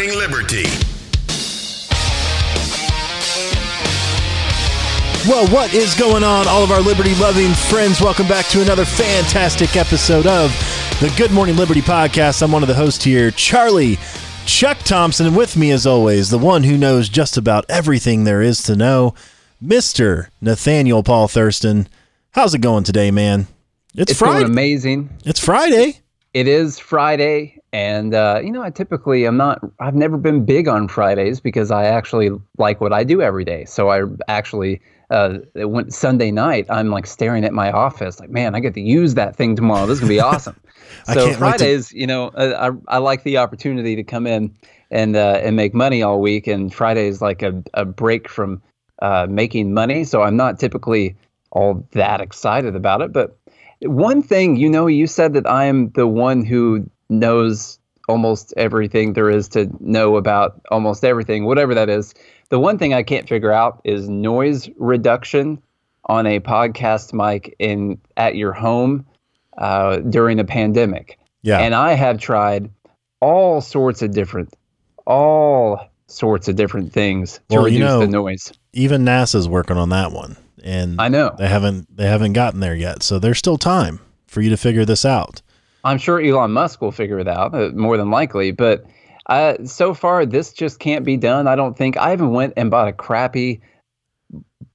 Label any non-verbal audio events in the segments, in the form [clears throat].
Morning Liberty. Well, what is going on, all of our liberty loving friends? Welcome back to another fantastic episode of the Good Morning Liberty podcast. I'm one of the hosts here, Charlie Chuck Thompson, and with me, as always, the one who knows just about everything there is to know, Mr. Nathaniel Paul Thurston. How's it going today, man? It's, it's Friday. amazing. It's Friday. It is Friday, and uh, you know, I typically I'm not. I've never been big on Fridays because I actually like what I do every day. So I actually uh, went Sunday night. I'm like staring at my office, like, man, I get to use that thing tomorrow. This is gonna be awesome. [laughs] so Fridays, to... you know, uh, I I like the opportunity to come in and uh, and make money all week, and Friday is like a a break from uh, making money. So I'm not typically all that excited about it, but one thing, you know, you said that I am the one who knows almost everything there is to know about almost everything, whatever that is. The one thing I can't figure out is noise reduction on a podcast mic in at your home uh, during the pandemic. Yeah, and I have tried all sorts of different, all sorts of different things to well, reduce you know, the noise. Even NASA's working on that one and I know they haven't they haven't gotten there yet. So there's still time for you to figure this out. I'm sure Elon Musk will figure it out uh, more than likely, but uh, so far this just can't be done. I don't think I even went and bought a crappy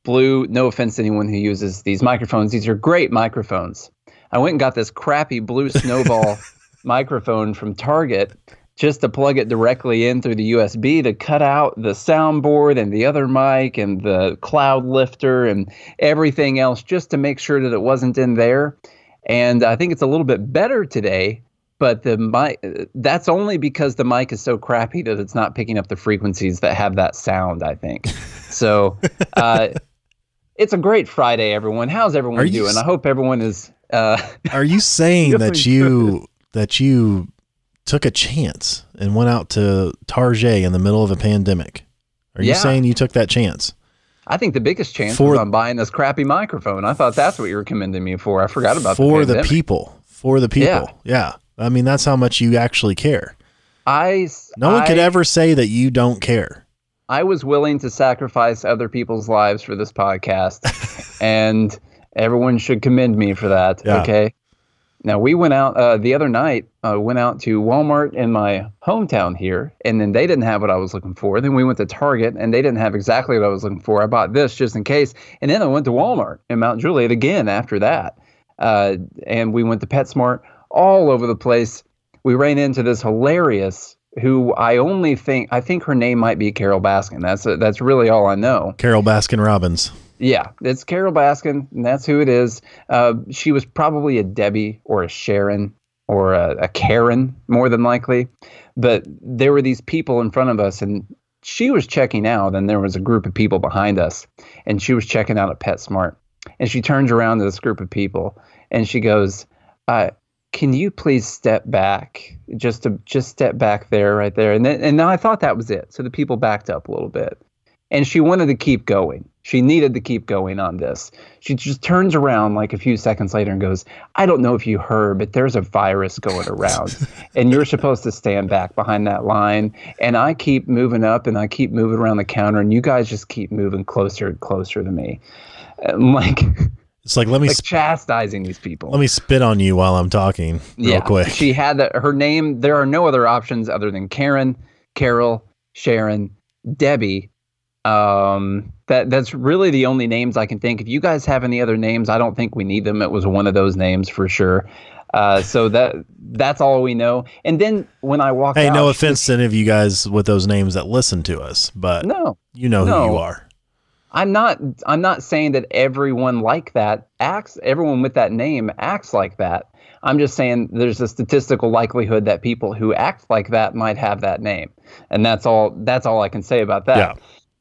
blue. No offense to anyone who uses these microphones; these are great microphones. I went and got this crappy blue snowball [laughs] microphone from Target just to plug it directly in through the USB to cut out the soundboard and the other mic and the cloud lifter and everything else just to make sure that it wasn't in there. And I think it's a little bit better today, but the mic that's only because the mic is so crappy that it's not picking up the frequencies that have that sound, I think. [laughs] So uh, it's a great Friday, everyone. How's everyone doing? I hope everyone is uh, Are you saying [laughs] that you that you took a chance and went out to Target in the middle of a pandemic. Are you yeah. saying you took that chance? I think the biggest chance for, was on buying this crappy microphone. I thought that's what you were commending me for. I forgot about for the, the people. For the people. Yeah. yeah. I mean, that's how much you actually care. I no one I, could ever say that you don't care. I was willing to sacrifice other people's lives for this podcast, [laughs] and everyone should commend me for that. Yeah. Okay. Now we went out uh, the other night. Uh, went out to Walmart in my hometown here, and then they didn't have what I was looking for. Then we went to Target, and they didn't have exactly what I was looking for. I bought this just in case, and then I went to Walmart in Mount Juliet again after that, uh, and we went to PetSmart all over the place. We ran into this hilarious who I only think I think her name might be Carol Baskin. That's a, that's really all I know. Carol Baskin Robbins. Yeah, it's Carol Baskin, and that's who it is. Uh, she was probably a Debbie or a Sharon or a, a Karen, more than likely. But there were these people in front of us, and she was checking out, and there was a group of people behind us, and she was checking out at PetSmart. And she turns around to this group of people, and she goes, uh, "Can you please step back, just to just step back there, right there?" And then, and then I thought that was it. So the people backed up a little bit, and she wanted to keep going. She needed to keep going on this. She just turns around like a few seconds later and goes, I don't know if you heard, but there's a virus going around. [laughs] and you're supposed to stand back behind that line. And I keep moving up and I keep moving around the counter, and you guys just keep moving closer and closer to me. Like, it's like let me like sp- chastising these people. Let me spit on you while I'm talking real yeah, quick. She had that her name. There are no other options other than Karen, Carol, Sharon, Debbie, um, that that's really the only names I can think. If you guys have any other names, I don't think we need them. It was one of those names for sure. Uh, so that that's all we know. And then when I walk, hey, out, no offense to any of you guys with those names that listen to us, but no, you know no. who you are. I'm not. I'm not saying that everyone like that acts. Everyone with that name acts like that. I'm just saying there's a statistical likelihood that people who act like that might have that name, and that's all. That's all I can say about that. Yeah.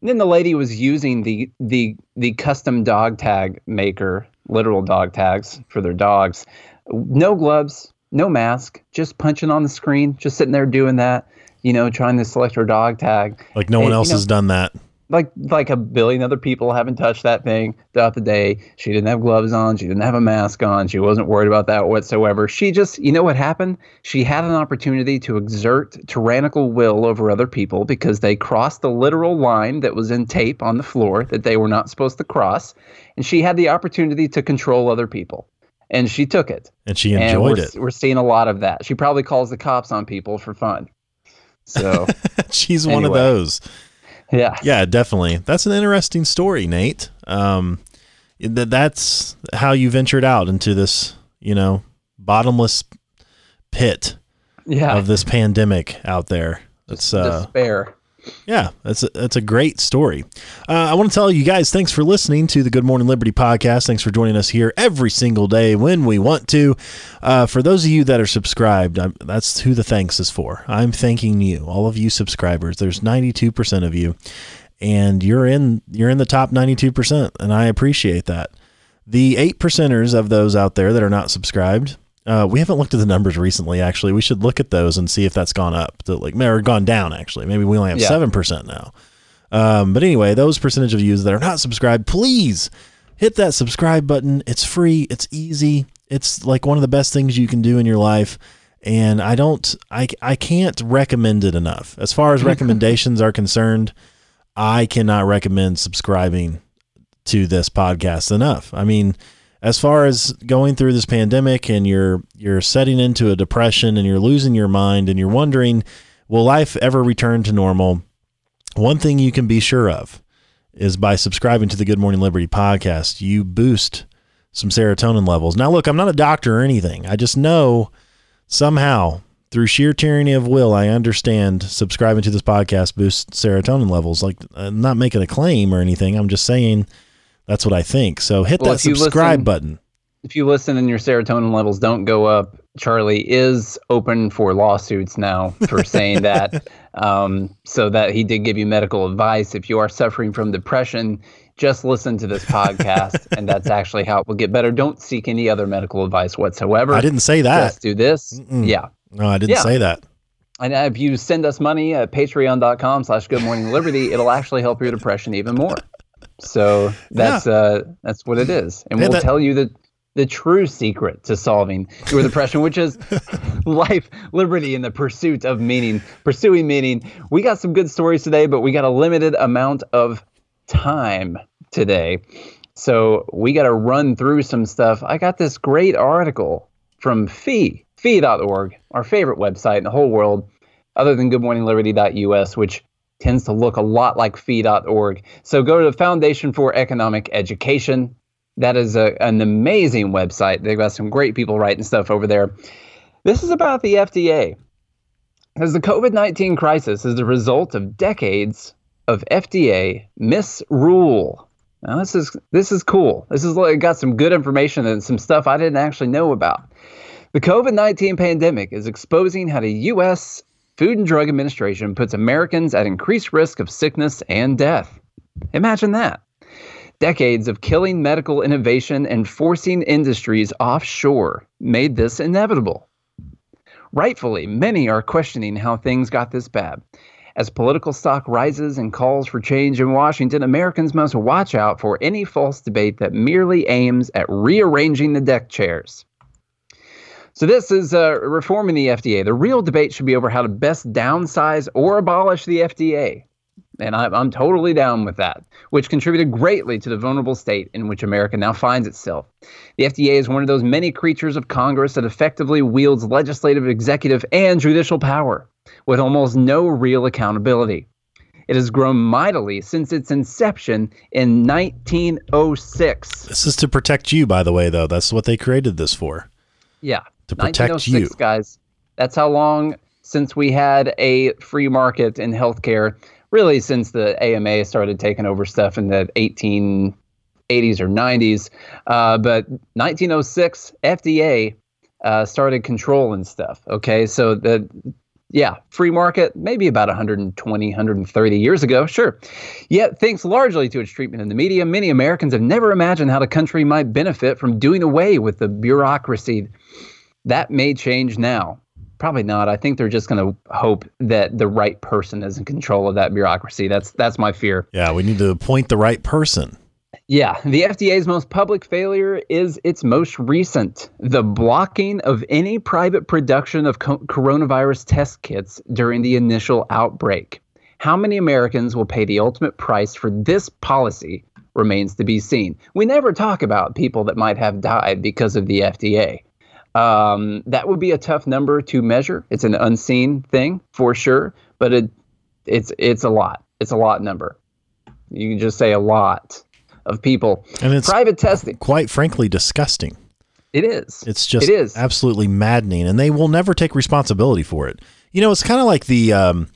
And then the lady was using the the the custom dog tag maker, literal dog tags for their dogs. No gloves, no mask, just punching on the screen, just sitting there doing that, you know, trying to select her dog tag. Like no one and, else you know, has done that. Like like a billion other people haven't touched that thing throughout the day. She didn't have gloves on. She didn't have a mask on. She wasn't worried about that whatsoever. She just, you know what happened? She had an opportunity to exert tyrannical will over other people because they crossed the literal line that was in tape on the floor that they were not supposed to cross, and she had the opportunity to control other people. And she took it. And she enjoyed we're, it. We're seeing a lot of that. She probably calls the cops on people for fun. So [laughs] she's one of those. Yeah. Yeah, definitely. That's an interesting story, Nate. Um, that that's how you ventured out into this, you know, bottomless pit Yeah. of this pandemic out there. That's uh, Despair. Yeah, that's a, that's a great story. Uh, I want to tell you guys, thanks for listening to the Good Morning Liberty podcast. Thanks for joining us here every single day when we want to. Uh, for those of you that are subscribed, I'm, that's who the thanks is for. I'm thanking you, all of you subscribers. There's 92% of you, and you're in you're in the top 92%, and I appreciate that. The eight percenters of those out there that are not subscribed, uh, we haven't looked at the numbers recently. Actually, we should look at those and see if that's gone up, to like or gone down. Actually, maybe we only have Yeah. seven percent now. Um, but anyway, those percentage of you that are not subscribed, please hit that subscribe button. It's free. It's easy. It's like one of the best things you can do in your life. And I don't, I, I can't recommend it enough. As far as [laughs] recommendations are concerned, I cannot recommend subscribing to this podcast enough. I mean, as far as going through this pandemic and you're you're setting into a depression and you're losing your mind and you're wondering, will life ever return to normal? One thing you can be sure of is by subscribing to the Good Morning Liberty podcast, you boost some serotonin levels. Now, look, I'm not a doctor or anything. I just know somehow through sheer tyranny of will, I understand subscribing to this podcast boosts serotonin levels. Like, I'm not making a claim or anything. I'm just saying that's what I think. So hit Well, that subscribe listen- button. If you listen and your serotonin levels don't go up, Charlie is open for lawsuits now for [laughs] saying that. Um, so that he did give you medical advice. If you are suffering from depression, just listen to this podcast, [laughs] and that's actually how it will get better. Don't seek any other medical advice whatsoever. I didn't say that. Just do this. Mm-mm. Yeah. No, I didn't Yeah. say that. And if you send us money at patreon.com slash good morning liberty, it'll actually help your depression even more. So that's uh that's what it is. And Yeah, we'll that- tell you the the true secret to solving your depression, which is [laughs] life, liberty, and the pursuit of meaning, pursuing meaning. We got some good stories today, but we got a limited amount of time today. So we got to run through some stuff. I got this great article from Fee, fee.org, our favorite website in the whole world, other than goodmorningliberty.us, which tends to look a lot like fee.org. So go to the Foundation for Economic Education. That is a, an amazing website. They've got some great people writing stuff over there. This is about the FDA. Because the COVID 19 crisis is the result of decades of FDA misrule. Now this is this is cool. This is like got some good information and some stuff I didn't actually know about. The COVID-19 pandemic is exposing how the US Food and Drug Administration puts Americans at increased risk of sickness and death. Imagine that. Decades of killing medical innovation and forcing industries offshore made this inevitable. Rightfully, many are questioning how things got this bad. As political stock rises and calls for change in Washington, Americans must watch out for any false debate that merely aims at rearranging the deck chairs. So, this is uh, reforming the FDA. The real debate should be over how to best downsize or abolish the FDA. And I'm, I'm totally down with that, which contributed greatly to the vulnerable state in which America now finds itself. The FDA is one of those many creatures of Congress that effectively wields legislative, executive, and judicial power with almost no real accountability. It has grown mightily since its inception in 1906. This is to protect you, by the way, though. That's what they created this for. Yeah, To protect you. guys. That's how long since we had a free market in healthcare. Really, since the AMA started taking over stuff in the 1880s or 90s. Uh, but 1906, FDA uh, started controlling stuff. Okay, so the yeah, free market, maybe about 120, 130 years ago, sure. Yet, thanks largely to its treatment in the media, many Americans have never imagined how the country might benefit from doing away with the bureaucracy. That may change now. Probably not. I think they're just going to hope that the right person is in control of that bureaucracy. That's that's my fear. Yeah, we need to appoint the right person. Yeah, the FDA's most public failure is its most recent the blocking of any private production of co- coronavirus test kits during the initial outbreak. How many Americans will pay the ultimate price for this policy remains to be seen. We never talk about people that might have died because of the FDA. Um, that would be a tough number to measure. It's an unseen thing for sure, but it, it's it's a lot. It's a lot number. You can just say a lot of people. And it's private testing. Quite frankly, disgusting. It is. It's just it is. absolutely maddening, and they will never take responsibility for it. You know, it's kind of like the um,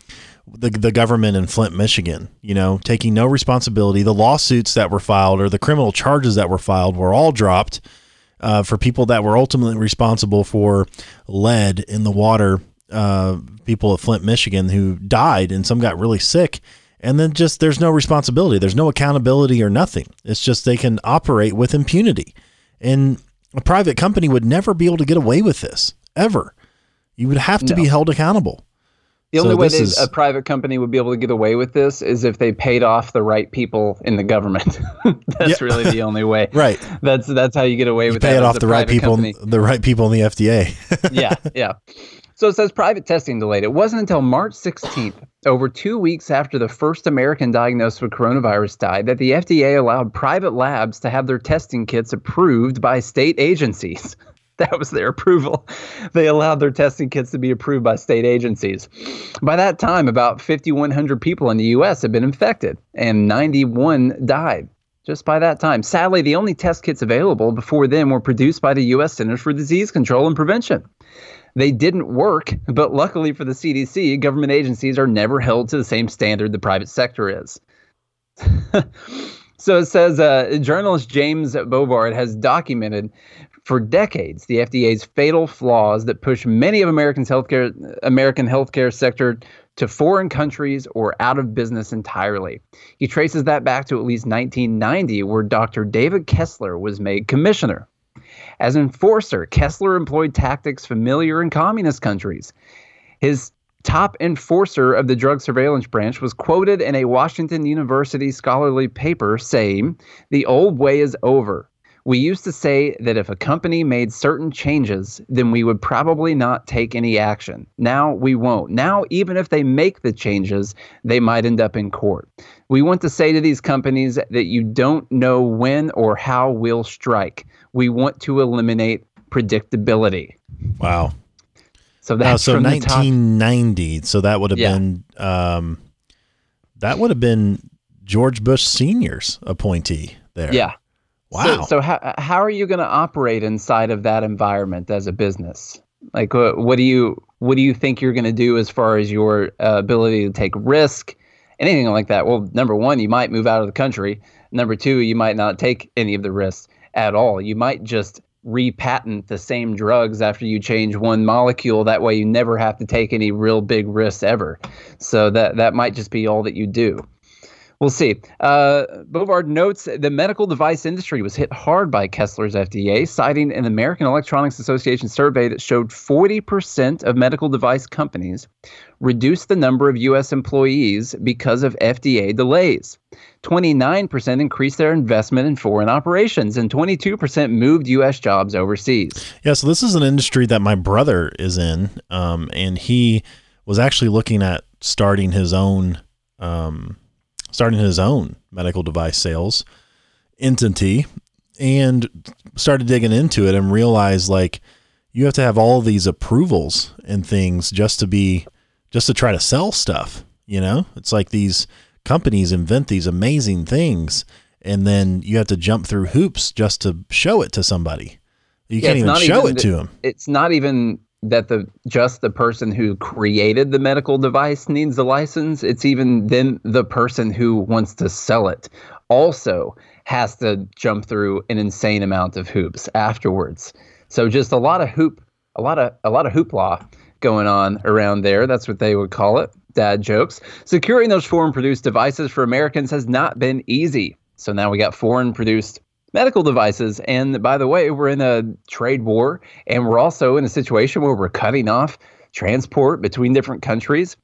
the the government in Flint, Michigan. You know, taking no responsibility. The lawsuits that were filed or the criminal charges that were filed were all dropped uh, for people that were ultimately responsible for lead in the water. Uh, people at Flint, Michigan, who died, and some got really sick. And then just there's no responsibility. There's no accountability or nothing. It's just they can operate with impunity. And a private company would never be able to get away with this ever. You would have to No. be held accountable The So only way this they, is- a private company would be able to get away with this is if they paid off the right people in the government. [laughs] that's really the only way. [laughs] right That's that's how you get away you with pay that. it off the right people company. the right people in the fda [laughs] yeah, yeah. So it says private testing delayed. It wasn't until March 16th, over two weeks after the first American diagnosed with coronavirus died, that the FDA allowed private labs to have their testing kits approved by state agencies. [laughs] That was their approval. They allowed their testing kits to be approved by state agencies. By that time, about 5,100 people in the U.S. had been infected, and 91 died just by that time. Sadly, the only test kits available before then were produced by the U.S. Centers for Disease Control and Prevention. They didn't work, but luckily for the CDC, government agencies are never held to the same standard the private sector is. [laughs] so it says uh, journalist James Bovard has documented for decades the FDA's fatal flaws that push many of Americans healthcare American healthcare sector to foreign countries or out of business entirely. He traces that back to at least 1990 where Dr. David Kessler was made commissioner. As enforcer, Kessler employed tactics familiar in communist countries. His top enforcer of the drug surveillance branch was quoted in a Washington University scholarly paper saying, The old way is over. We used to say that if a company made certain changes, then we would probably not take any action. Now we won't. Now, even if they make the changes, they might end up in court. We want to say to these companies that you don't know when or how we'll strike. We want to eliminate predictability. wow So that's so from the top. 1990 so that would have Yeah. been um, that would have been george bush senior's appointee there Yeah. Wow So, so how how are you going to operate inside of that environment as a business? Like, what, what do you what do you think you're going to do as far as your uh, ability to take risk, anything like that? Well, number one, you might move out of the country. Number two, you might not take any of the risks at all. You might just repatent the same drugs after you change one molecule. That way, you never have to take any real big risks ever. So that that might just be all that you do. We'll see. Uh, Bovard notes the medical device industry was hit hard by Kessler's FDA, citing an American Electronics Association survey that showed 40% of medical device companies reduced the number of U.S. employees because of FDA delays. 29% increased their investment in foreign operations, and 22% moved U.S. jobs overseas. Yeah, so this is an industry that my brother is in, um, and he was actually looking at starting his own, um, starting his own medical device sales entity, and started digging into it and realized like you have to have all these approvals and things just to be, just to try to sell stuff. You know, it's like these companies invent these amazing things, and then you have to jump through hoops just to show it to somebody. You Yeah, can't even show even it to them. it's not even that the just the person who created the medical device needs a license it's even then the person who wants to sell it also has to jump through an insane amount of hoops afterwards. So just a lot of hoop a lot of a lot of hoopla going on around there. That's what they would call it. Dad jokes. Securing those foreign produced devices for americans has not been easy. So now we got foreign produced medical devices. And by the way, we're in a trade war, and we're also in a situation where we're cutting off transport between different countries.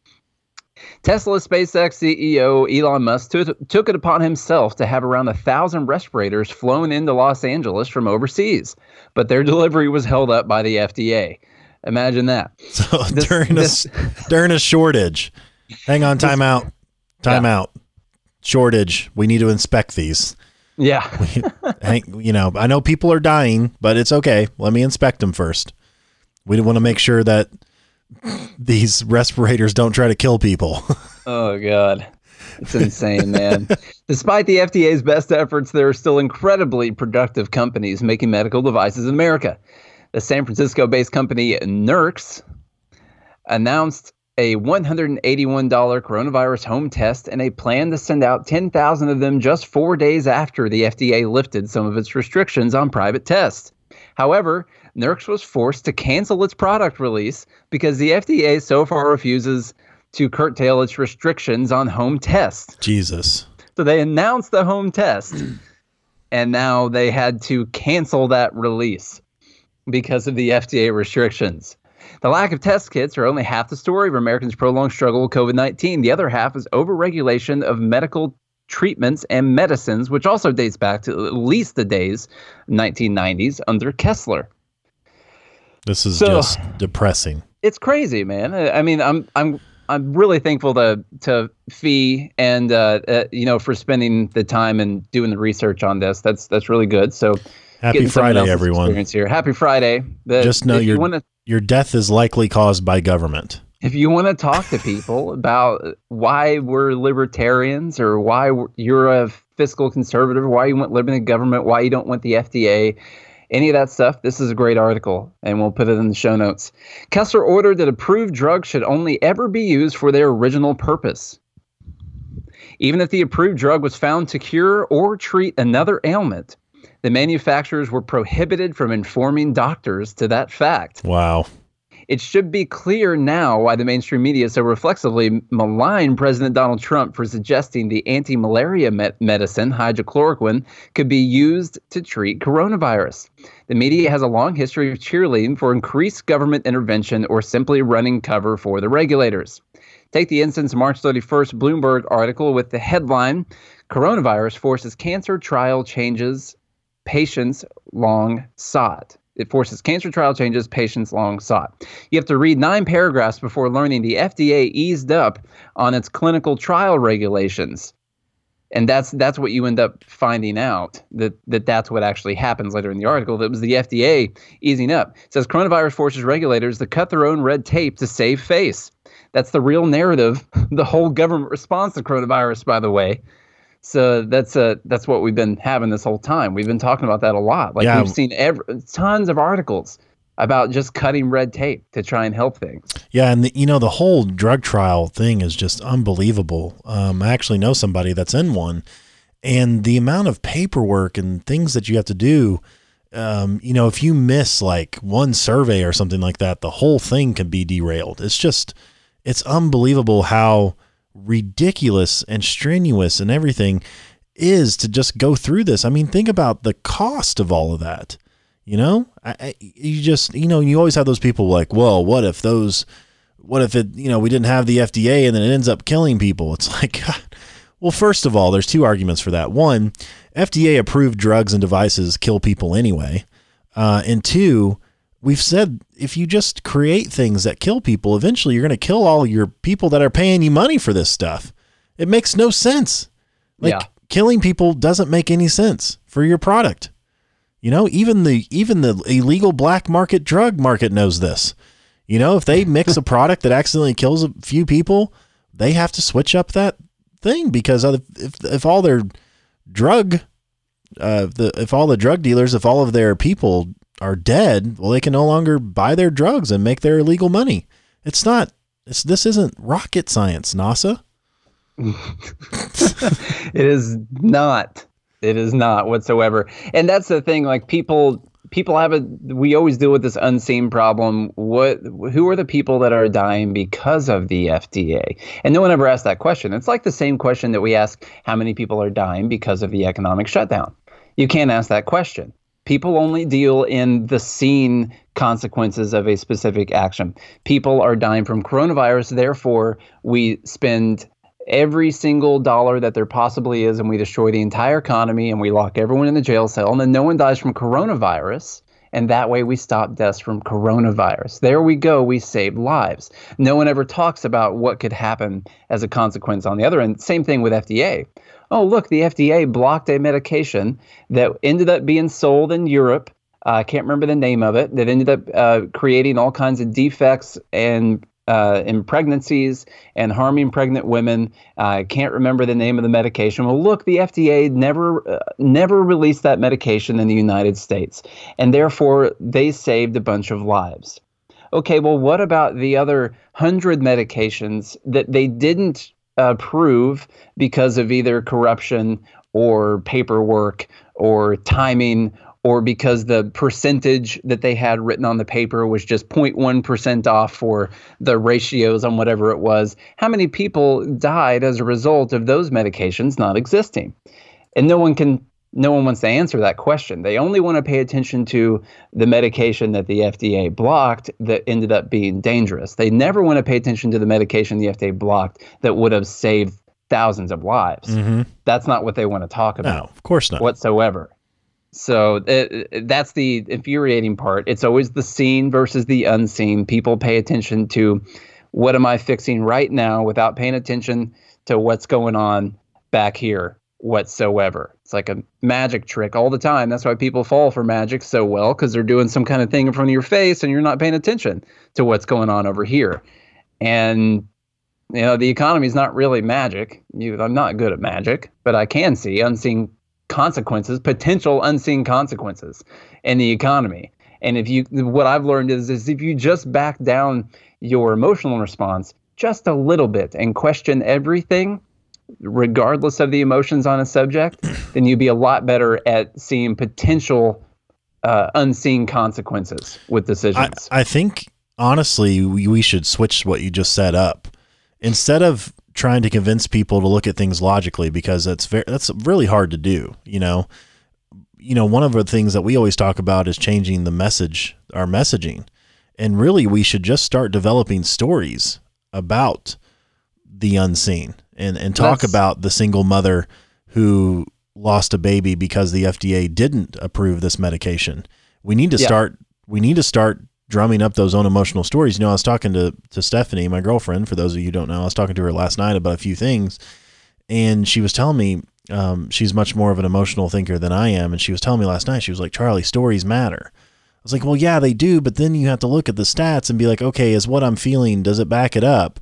Tesla SpaceX CEO Elon Musk t- took it upon himself to have around a thousand respirators flown into Los Angeles from overseas, but their delivery was held up by the FDA. Imagine that. [laughs] So this, during this, a during a shortage, hang on, time out, time yeah. out, shortage. We need to inspect these. Yeah. [laughs] you know, I know people are dying, but it's okay. Let me inspect them first. We want to make sure that these respirators don't try to kill people. [laughs] oh God. It's insane, man. [laughs] Despite the FDA's best efforts, there are still incredibly productive companies making medical devices in America. The San Francisco based company Nurx announced a $181 coronavirus home test and a plan to send out 10,000 of them just four days after the FDA lifted some of its restrictions on private tests. However, Nurx was forced to cancel its product release because the FDA so far refuses to curtail its restrictions on home tests. Jesus. So they announced the home test, [clears throat] and now they had to cancel that release because of the FDA restrictions. The lack of test kits are only half the story of Americans' prolonged struggle with COVID 19. The other half is overregulation of medical treatments and medicines, which also dates back to at least the days 1990s under Kessler. This is so, just depressing. It's crazy, man. I mean, I'm I'm I'm really thankful to to Fee and uh, uh, you know for spending the time and doing the research on this. That's that's really good. So happy Friday, everyone. Here. Happy Friday. The, Just know your you wanna, your death is likely caused by government. If you want to talk to people about why we're libertarians or why you're a fiscal conservative, why you want limited government, why you don't want the FDA, any of that stuff, this is a great article, and we'll put it in the show notes. Kessler ordered that approved drugs should only ever be used for their original purpose. Even if the approved drug was found to cure or treat another ailment, the manufacturers were prohibited from informing doctors to that fact. Wow. It should be clear now why the mainstream media so reflexively malign President Donald Trump for suggesting the anti malaria medicine, hydrochloroquine, could be used to treat coronavirus. The media has a long history of cheerleading for increased government intervention or simply running cover for the regulators. Take the instance March 31st Bloomberg article with the headline Coronavirus forces cancer trial changes patients long sought. It forces cancer trial changes patients long sought. You have to read nine paragraphs before learning the FDA eased up on its clinical trial regulations. And that's that's what you end up finding out that, that that's what actually happens later in the article. That was the FDA easing up. It says coronavirus forces regulators to cut their own red tape to save face. That's the real narrative. [laughs] The whole government response to coronavirus, by the way, so that's uh that's what we've been having this whole time. We've been talking about that a lot. Like yeah. we've seen every, tons of articles about just cutting red tape to try and help things. Yeah, and the, you know the whole drug trial thing is just unbelievable. Um, I actually know somebody that's in one, and the amount of paperwork and things that you have to do. Um, you know, if you miss like one survey or something like that, the whole thing can be derailed. It's just, it's unbelievable how ridiculous and strenuous and everything is to just go through this. I mean, think about the cost of all of that. You know, I, I, you just, you know, you always have those people like, well, what if those, what if it, you know, we didn't have the FDA and then it ends up killing people? [laughs] It's like, God. well, first of all, there's two arguments for that. One, FDA approved drugs and devices kill people anyway. Uh, and two, we've said if you just create things that kill people, eventually you're going to kill all your people that are paying you money for this stuff. It makes no sense. Like yeah. killing people doesn't make any sense for your product. You know, even the even the illegal black market drug market knows this. You know, if they [laughs] mix a product that accidentally kills a few people, they have to switch up that thing because if if all their drug uh, the if all the drug dealers, if all of their people are dead, well, they can no longer buy their drugs and make their illegal money. It's not. It's this isn't rocket science, NASA. [laughs] it is not. It is not whatsoever. And that's the thing. Like people, people have a. We always deal with this unseen problem. What? Who are the people that are dying because of the FDA? And no one ever asked that question. It's like the same question that we ask: How many people are dying because of the economic shutdown? You can't ask that question people only deal in the seen consequences of a specific action. People are dying from coronavirus, therefore, we spend every single dollar that there possibly is and we destroy the entire economy and we lock everyone in the jail cell and then no one dies from coronavirus and that way we stop deaths from coronavirus. There we go, we saved lives. No one ever talks about what could happen as a consequence on the other end. Same thing with FDA. Oh, look, the FDA blocked a medication that ended up being sold in Europe. Uh, I can't remember the name of it. That ended up uh, creating all kinds of defects and uh, in pregnancies and harming pregnant women. I uh, can't remember the name of the medication. Well, look, the FDA never uh, never released that medication in the United States, and therefore they saved a bunch of lives. Okay, well, what about the other hundred medications that they didn't approve because of either corruption or paperwork or timing or because the percentage that they had written on the paper was just 0.1% off for the ratios on whatever it was. How many people died as a result of those medications not existing? And no one can no one wants to answer that question. They only want to pay attention to the medication that the FDA blocked that ended up being dangerous. They never want to pay attention to the medication the FDA blocked that would have saved thousands of lives. Mm-hmm. That's not what they want to talk about. No, of course not. Whatsoever. So it, that's the infuriating part. It's always the seen versus the unseen. People pay attention to what am I fixing right now without paying attention to what's going on back here whatsoever. It's like a magic trick all the time. That's why people fall for magic so well because they're doing some kind of thing in front of your face and you're not paying attention to what's going on over here. And you know, the economy is not really magic. You, I'm not good at magic, but I can see unseen consequences, potential unseen consequences in the economy. And if you, what I've learned is, is if you just back down your emotional response just a little bit and question everything, regardless of the emotions on a subject, then you'd be a lot better at seeing potential uh, unseen consequences with decisions. I, I think honestly, we, we should switch what you just set up. Instead of trying to convince people to look at things logically because that's very that's really hard to do you know you know one of the things that we always talk about is changing the message our messaging and really we should just start developing stories about the unseen and and talk that's, about the single mother who lost a baby because the FDA didn't approve this medication we need to yeah. start we need to start drumming up those own emotional stories. You know, I was talking to to Stephanie, my girlfriend. For those of you who don't know, I was talking to her last night about a few things, and she was telling me um, she's much more of an emotional thinker than I am. And she was telling me last night, she was like, Charlie, stories matter. I was like, well, yeah, they do, but then you have to look at the stats and be like, okay, is what I'm feeling does it back it up?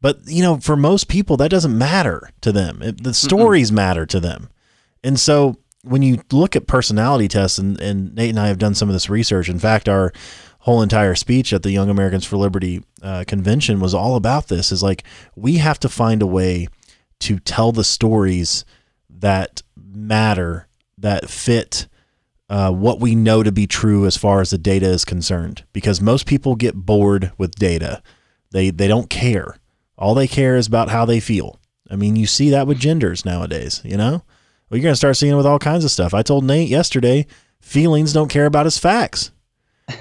But you know, for most people, that doesn't matter to them. It, the stories Mm-mm. matter to them, and so when you look at personality tests, and, and Nate and I have done some of this research. In fact, our whole entire speech at the Young Americans for Liberty uh, convention was all about this is like we have to find a way to tell the stories that matter that fit uh, what we know to be true as far as the data is concerned because most people get bored with data they they don't care all they care is about how they feel i mean you see that with genders nowadays you know well, you're going to start seeing it with all kinds of stuff i told nate yesterday feelings don't care about his facts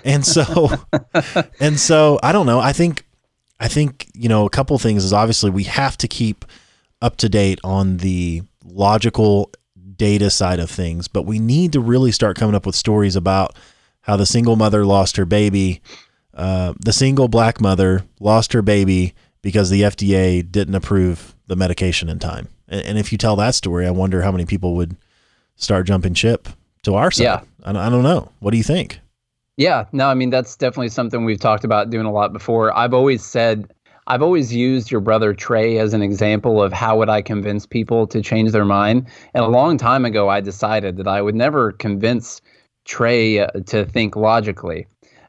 and so, [laughs] and so I don't know. I think, I think, you know, a couple things is obviously we have to keep up to date on the logical data side of things, but we need to really start coming up with stories about how the single mother lost her baby. Uh, the single black mother lost her baby because the FDA didn't approve the medication in time. And, and if you tell that story, I wonder how many people would start jumping ship to our side. Yeah. I, I don't know. What do you think? Yeah, no, I mean that's definitely something we've talked about doing a lot before. I've always said I've always used your brother Trey as an example of how would I convince people to change their mind. And a long time ago I decided that I would never convince Trey uh, to think logically.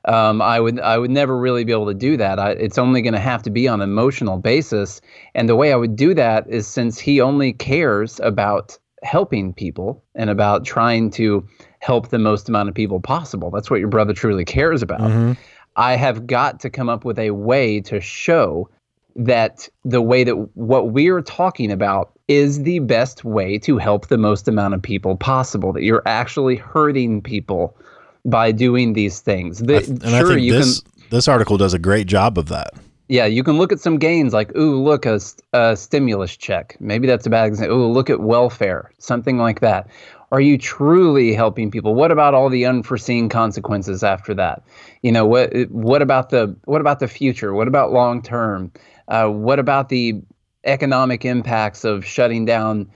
Um, I would I would never really be able to do that. I, it's only going to have to be on an emotional basis. And the way I would do that is since he only cares about helping people and about trying to help the most amount of people possible. That's what your brother truly cares about. Mm-hmm. I have got to come up with a way to show that the way that what we're talking about is the best way to help the most amount of people possible, that you're actually hurting people by doing these things. The, and sure, I think this can, this article does a great job of that. Yeah, you can look at some gains like, ooh, look, a, a stimulus check. Maybe that's a bad example. Ooh, look at welfare, something like that. Are you truly helping people? What about all the unforeseen consequences after that? You know, what what about the what about the future? What about long term? Uh, what about the economic impacts of shutting down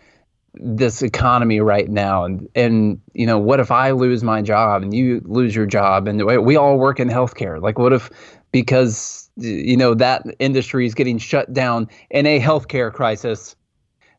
this economy right now. And and you know what if i lose my job and you lose your job? And we all work in healthcare. Like what if because you know that industry is getting shut down in a healthcare crisis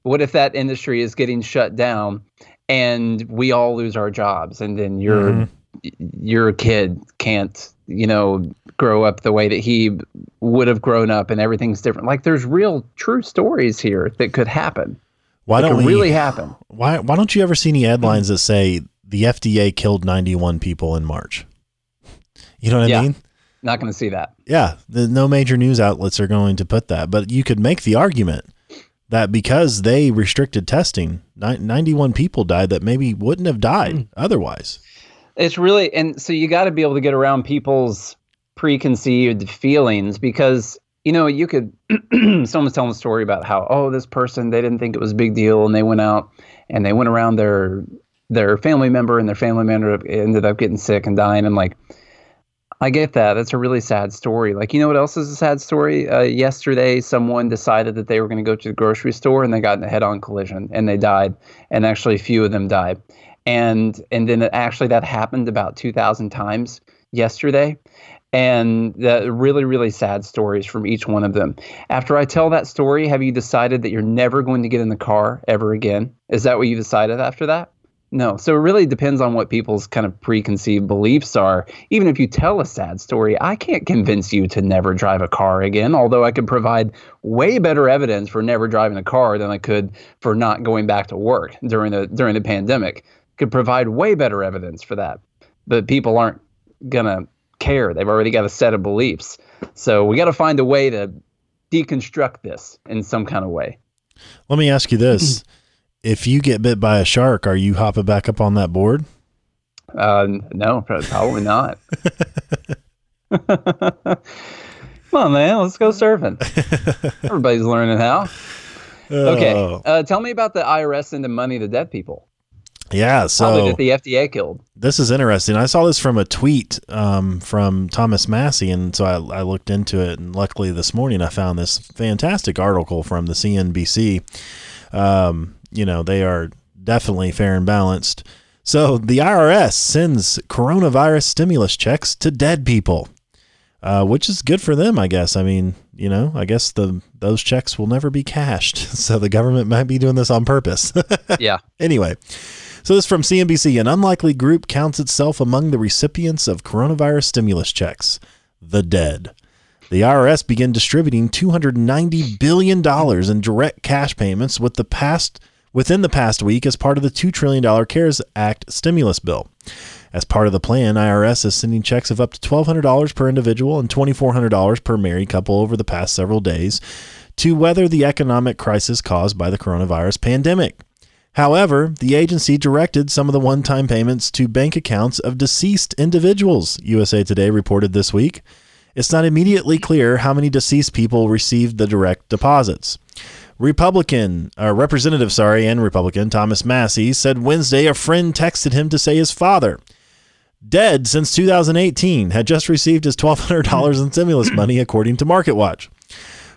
what if that industry is getting shut down and we all lose our jobs? And then your mm-hmm. your kid can't you know grow up the way that he would have grown up and everything's different. Like there's real true stories here that could happen why it don't we really happen? Why why don't you ever see any headlines that say the FDA killed 91 people in March? You know what yeah, I mean? Not going to see that. Yeah, the, no major news outlets are going to put that, but you could make the argument that because they restricted testing, 91 people died that maybe wouldn't have died mm. otherwise. It's really and so you got to be able to get around people's preconceived feelings because you know, you could [clears throat] someone's telling a story about how oh this person they didn't think it was a big deal and they went out and they went around their their family member and their family member ended up getting sick and dying and like I get that. That's a really sad story. Like, you know what else is a sad story? Uh, yesterday, someone decided that they were going to go to the grocery store and they got in a head-on collision and they died. And actually, a few of them died. And and then actually that happened about two thousand times yesterday and the really really sad stories from each one of them. After i tell that story have you decided that you're never going to get in the car ever again? Is that what you decided after that? No. So it really depends on what people's kind of preconceived beliefs are. Even if you tell a sad story i can't convince you to never drive a car again although i could provide way better evidence for never driving a car than i could for not going back to work during the during the pandemic. Could provide way better evidence for that. But people aren't gonna care. They've already got a set of beliefs. So we got to find a way to deconstruct this in some kind of way. Let me ask you this. [clears throat] if you get bit by a shark, are you hopping back up on that board? Uh, no, probably not. [laughs] Come on, man, let's go surfing. [laughs] Everybody's learning how. Okay, oh. uh, tell me about the IRS sending money to dead people. Yeah, so that the FDA killed. This is interesting. I saw this from a tweet um, from Thomas Massie, and so I, I, looked into it. And luckily, this morning I found this fantastic article from the CNBC. Um, you know, they are definitely fair and balanced. So the IRS sends coronavirus stimulus checks to dead people, uh, which is good for them, I guess. I mean, you know, I guess the those checks will never be cashed, [laughs] so the government might be doing this on purpose. [laughs] yeah. Anyway. So this from CNBC. An unlikely group counts itself among the recipients of coronavirus stimulus checks. The dead. The IRS began distributing $290 billion in direct cash payments with the past within the past week as part of the $2 trillion CARES Act stimulus bill. As part of the plan, IRS is sending checks of up to $1,200 per individual and $2,400 per married couple over the past several days to weather the economic crisis caused by the coronavirus pandemic. However, the agency directed some of the one time payments to bank accounts of deceased individuals, USA Today reported this week. It's not immediately clear how many deceased people received the direct deposits. Republican, uh, Representative, sorry, and Republican Thomas Massie said Wednesday a friend texted him to say his father, dead since 2018, had just received his $1,200 in stimulus money, according to MarketWatch.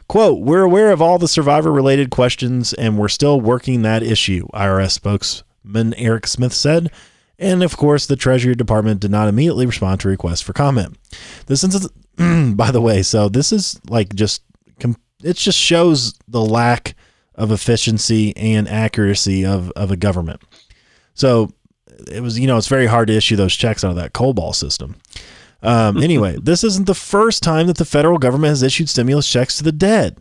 Quote, we're aware of all the survivor related questions and we're still working that issue, IRS spokesman Eric Smith said. And of course, the Treasury Department did not immediately respond to requests for comment. This is, [clears throat] by the way, so this is like just, it just shows the lack of efficiency and accuracy of, of a government. So it was, you know, it's very hard to issue those checks out of that COBOL system. Um, [laughs] anyway, this isn't the first time that the federal government has issued stimulus checks to the dead.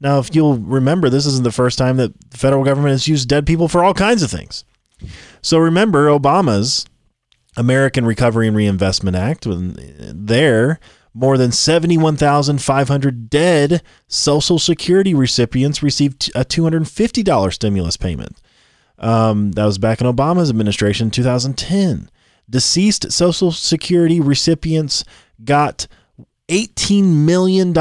Now, if you'll remember, this isn't the first time that the federal government has used dead people for all kinds of things. So remember Obama's American Recovery and Reinvestment Act. When there, more than 71,500 dead Social Security recipients received a $250 stimulus payment. Um, that was back in Obama's administration, in 2010. Deceased Social Security recipients got $18 million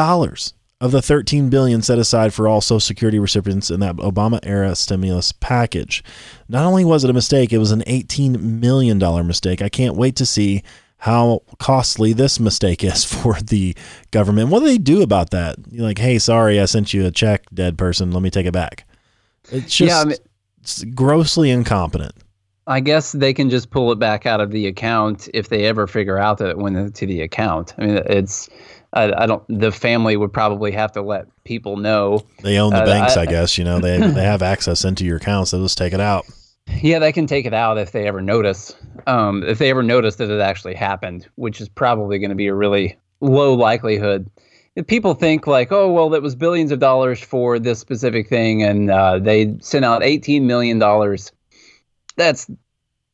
of the 13 billion set aside for all social security recipients in that Obama era stimulus package. Not only was it a mistake, it was an 18 million dollar mistake. I can't wait to see how costly this mistake is [laughs] for the government. What do they do about that? You're like, "Hey, sorry, I sent you a check, dead person. Let me take it back." It's just yeah, I mean, it's grossly incompetent. I guess they can just pull it back out of the account if they ever figure out that it went into the account. I mean, it's I, I don't. The family would probably have to let people know. They own the uh, banks, I, I, guess. You know, they [laughs] they have access into your accounts. They'll just take it out. Yeah, they can take it out if they ever notice. Um, if they ever notice that it actually happened, which is probably going to be a really low likelihood. If people think like, oh well, that was billions of dollars for this specific thing, and uh, they sent out eighteen million dollars that's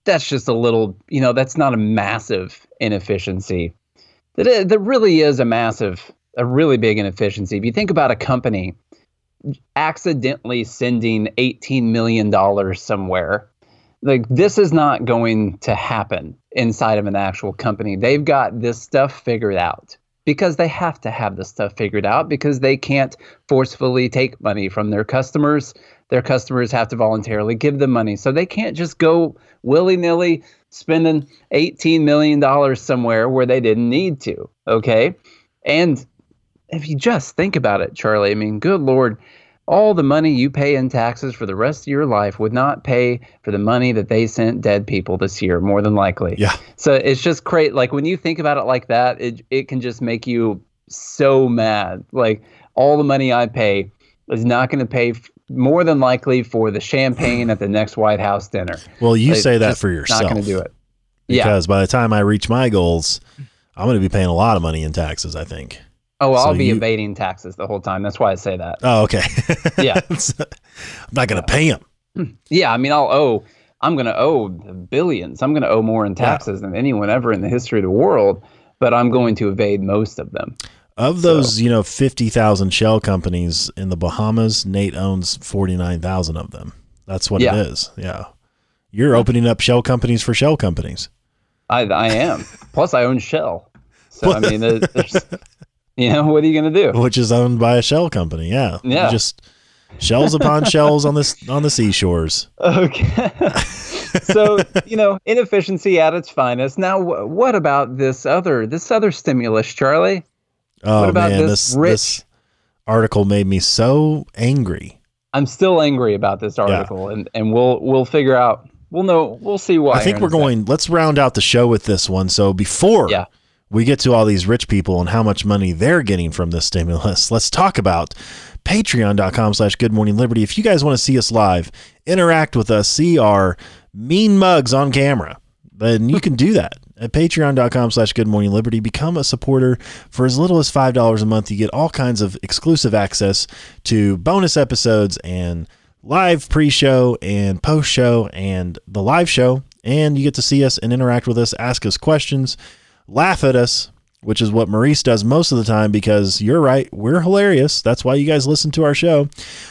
that's just a little, you know, that's not a massive inefficiency. That uh, that really is a massive, a really big inefficiency. If you think about a company accidentally sending eighteen million dollars somewhere, like this is not going to happen inside of an actual company. They've got this stuff figured out because they have to have this stuff figured out because they can't forcefully take money from their customers their customers have to voluntarily give them money. So they can't just go willy nilly spending $18 million somewhere where they didn't need to. Okay. And if you just think about it, Charlie, I mean, good Lord, all the money you pay in taxes for the rest of your life would not pay for the money that they sent dead people this year, more than likely. Yeah. So it's just great. Like when you think about it like that, it, it can just make you so mad. Like all the money I pay is not going to pay more than likely for the champagne at the next White House dinner. Well, you say that for yourself. Not going to do it. Because yeah. by the time I reach my goals, I'm going to be paying a lot of money in taxes, I think. Oh, well, so I'll be you, evading taxes the whole time. That's why I say that. Oh, okay. [laughs] yeah. Uh, I'm not going to pay them. Hmm. Yeah. I mean, I'll owe, I'm going to owe billions. I'm going to owe more in taxes yeah. than anyone ever in the history of the world, but I'm going to evade most of them. Of those, so. you know, 50,000 shell companies in the Bahamas, Nate owns 49,000 of them. That's what yeah. it is. Yeah. You're opening up shell companies for shell companies. I, I am. [laughs] Plus, I own Shell. So, I mean, there's, [laughs] you know, what are you going to do? Which is owned by a shell company. Yeah. Yeah. You just shells upon [laughs] shells on this on the seashores. Okay. so you know inefficiency at its finest. Now, what about this other this other stimulus, Charlie? Oh what about man, this, this, this article made me so angry. I'm still angry about this article, yeah. and and we'll we'll figure out. We'll know. We'll see why. I think we're going. Let's round out the show with this one. So before yeah. we get to all these rich people and how much money they're getting from this stimulus, [laughs] let's talk about patreon.com slash good morning liberty. If you guys want to see us live, interact with us, see our mean mugs on camera, then you can do that at patreon.com slash good morning liberty become a supporter. For as little as $5 a month you get all kinds of exclusive access to bonus episodes and live pre-show and post-show and the live show. And you get to see us and interact with us ask us questions laugh at us which is what Maurice does most of the time because you're right, we're hilarious. That's why you guys listen to our show.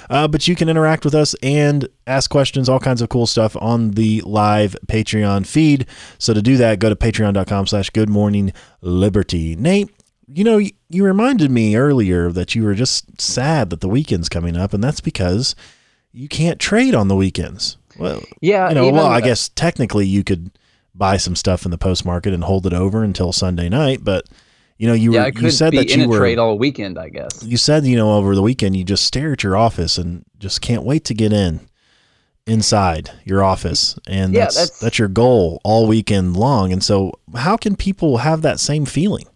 Uh, but you can interact with us and ask questions, all kinds of cool stuff on the live Patreon feed. So to do that, go to patreon.com slash good morning liberty. Nate, you know, you, you reminded me earlier that you were just sad that the weekend's coming up, and that's because you can't trade on the weekends. Well, yeah, you know, well, I guess technically you could buy some stuff in the post market and hold it over until Sunday night. But you know, you yeah, were you said that you were trade all weekend. I guess you said you know over the weekend you just stare at your office and just can't wait to get in inside your office, and yeah, that's, that's that's your goal all weekend long. And so, how can people have that same feeling?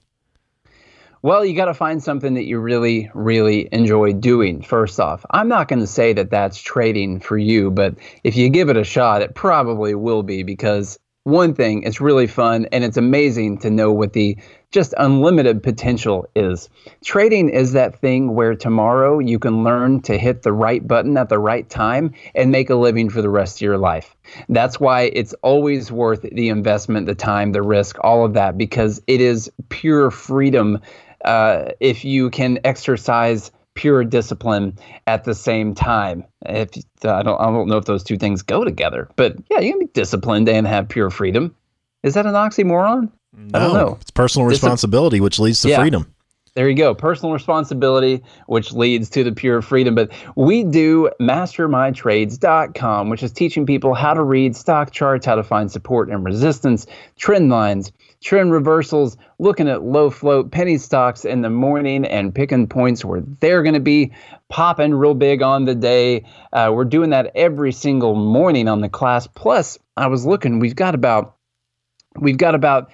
Well, you got to find something that you really, really enjoy doing, first off. I'm not going to say that that's trading for you, but if you give it a shot, it probably will be because one thing, it's really fun and it's amazing to know what the just unlimited potential is. Trading is that thing where tomorrow you can learn to hit the right button at the right time and make a living for the rest of your life. That's why it's always worth the investment, the time, the risk, all of that, because it is pure freedom uh, if you can exercise pure discipline at the same time. If I don't, I don't know if those two things go together, but yeah, you can be disciplined and have pure freedom. Is that an oxymoron? No, I don't know. It's personal This responsibility, which leads to Yeah. freedom. There you go. Personal responsibility, which leads to the pure freedom. But we do mastermytrades.com, which is teaching people how to read stock charts, how to find support and resistance, trend lines, trend reversals, looking at low float penny stocks in the morning and picking points where they're going to be popping real big on the day. Uh, we're doing that every single morning on the class. Plus, I was looking, we've got about we've got about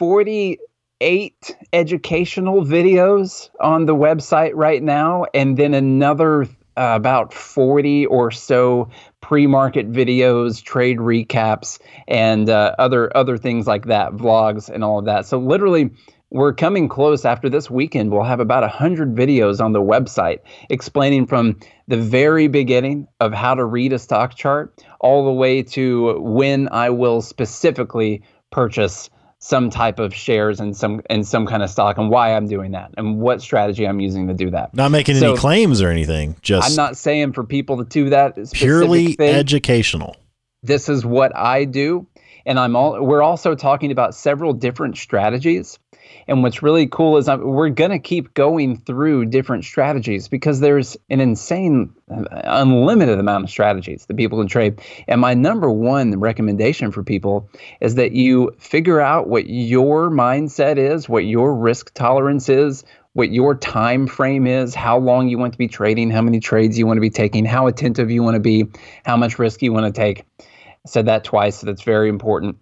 48 educational videos on the website right now and then another uh, about 40 or so pre-market videos trade recaps and uh, other other things like that vlogs and all of that. So literally we're coming close. After this weekend we'll have about 100 videos on the website explaining from the very beginning of how to read a stock chart all the way to when i will specifically purchase some type of shares in some in some kind of stock and why I'm doing that and what strategy I'm using to do that. Not making So- any claims or anything, just I'm not saying for people to do that purely thing. educational. this is what I do and I'm all we're also talking about several different strategies. And what's really cool is I'm, we're going to keep going through different strategies because there's an insane uh, unlimited amount of strategies that people can trade. And my number one recommendation for people is that you figure out what your mindset is what your risk tolerance is what your time frame is how long you want to be trading how many trades you want to be taking how attentive you want to be how much risk you want to take I said that twice, so that's very important.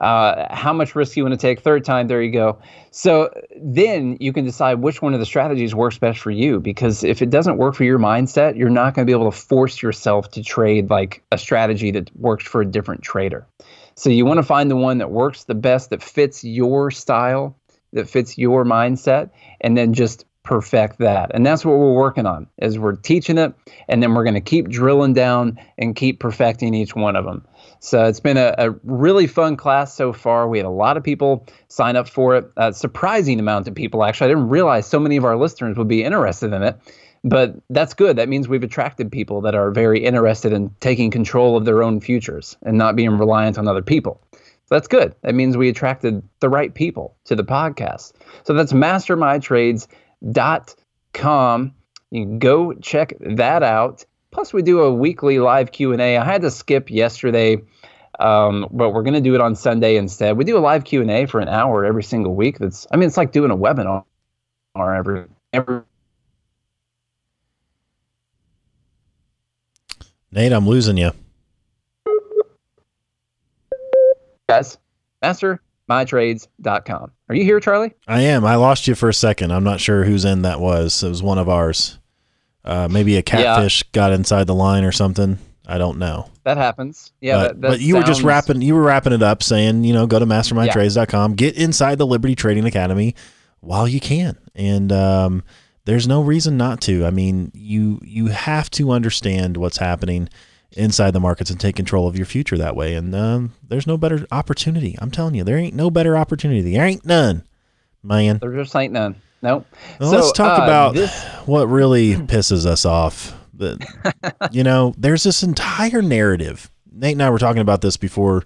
Uh, how much risk you want to take? Third time, there you go. So then you can decide which one of the strategies works best for you. Because if it doesn't work for your mindset, you're not going to be able to force yourself to trade like a strategy that works for a different trader. So you want to find the one that works the best, that fits your style, that fits your mindset, and then just perfect that. And that's what we're working on. Is we're teaching it, and then we're going to keep drilling down and keep perfecting each one of them. So it's been a, a really fun class so far. We had a lot of people sign up for it. A surprising amount of people, actually. I didn't realize so many of our listeners would be interested in it. But that's good. That means we've attracted people that are very interested in taking control of their own futures and not being reliant on other people. That's good. That means we attracted the right people to the podcast. So that's mastermytrades.com. You can go check that out. Plus, we do a weekly live Q&A. I had to skip yesterday, um, but we're going to do it on Sunday instead. We do a live Q&A for an hour every single week. That's, I mean, it's like doing a webinar every, every Nate, I'm losing you. guys. MasterMyTrades.com. Are you here, Charlie? I am. I lost you for a second. I'm not sure whose end that was. It was one of ours. Uh, maybe a catfish got inside the line or something. I don't know. That happens. Yeah, but, that, that but you were just wrapping you were wrapping it up saying, you know, go to mastermytrades.com, get inside the Liberty Trading Academy while you can. And um, there's no reason not to. I mean, you you have to understand what's happening inside the markets and take control of your future that way. And um, there's no better opportunity. I'm telling you, there ain't no better opportunity. There ain't none, man. There just ain't none. Nope. Well, So, let's talk uh, about this- what really [laughs] pisses us off. [laughs] You know, there's this entire narrative. Nate and I were talking about this before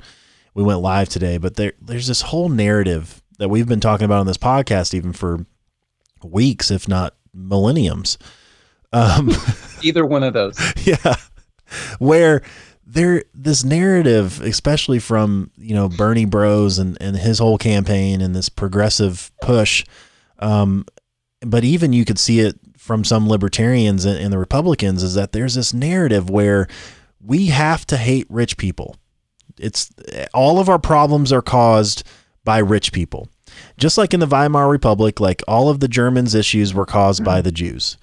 we went live today, but there there's this whole narrative that we've been talking about on this podcast even for weeks, if not millenniums. Um, [laughs] Either one of those. yeah, where there this narrative, especially from you know Bernie Bros and and his whole campaign and this progressive push, um, but even you could see it from some libertarians and, and the Republicans is that there's this narrative where we have to hate rich people. It's all of our problems are caused by rich people. Just like in the Weimar Republic, like all of the Germans' issues were caused by the Jews.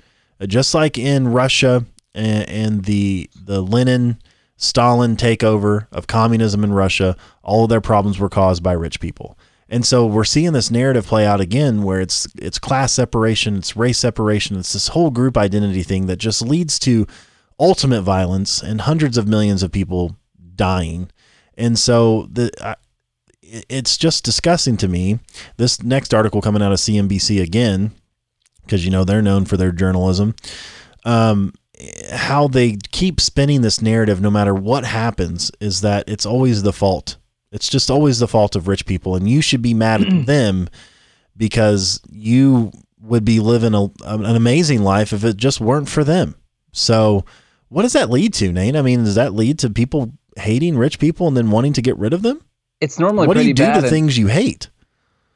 Just like in Russia and, and the the Lenin Stalin takeover of communism in Russia, all of their problems were caused by rich people. And so we're seeing this narrative play out again where it's it's class separation, it's race separation, it's this whole group identity thing that just leads to ultimate violence and hundreds of millions of people dying. And so the I, it's just disgusting to me. This next article coming out of CNBC again, because you know they're known for their journalism. Um, how they keep spinning this narrative, no matter what happens, is that it's always the fault It's just always the fault of rich people, and you should be mad at [clears throat] them because you would be living a, an amazing life if it just weren't for them. So, what does that lead to, Nate? I mean, does that lead to people hating rich people and then wanting to get rid of them? It's normally what do you do to things you hate?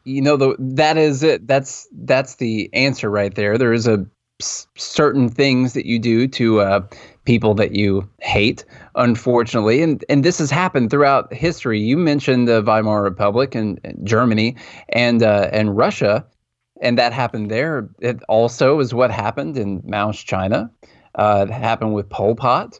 You know, the, that is it. That's that's the answer right there. There is a certain things that you do to uh, people that you hate, unfortunately, and and this has happened throughout history. You mentioned the Weimar Republic and, and Germany and uh, and Russia, and that happened there. It also is what happened in Mao's China. Uh, it happened with Pol Pot.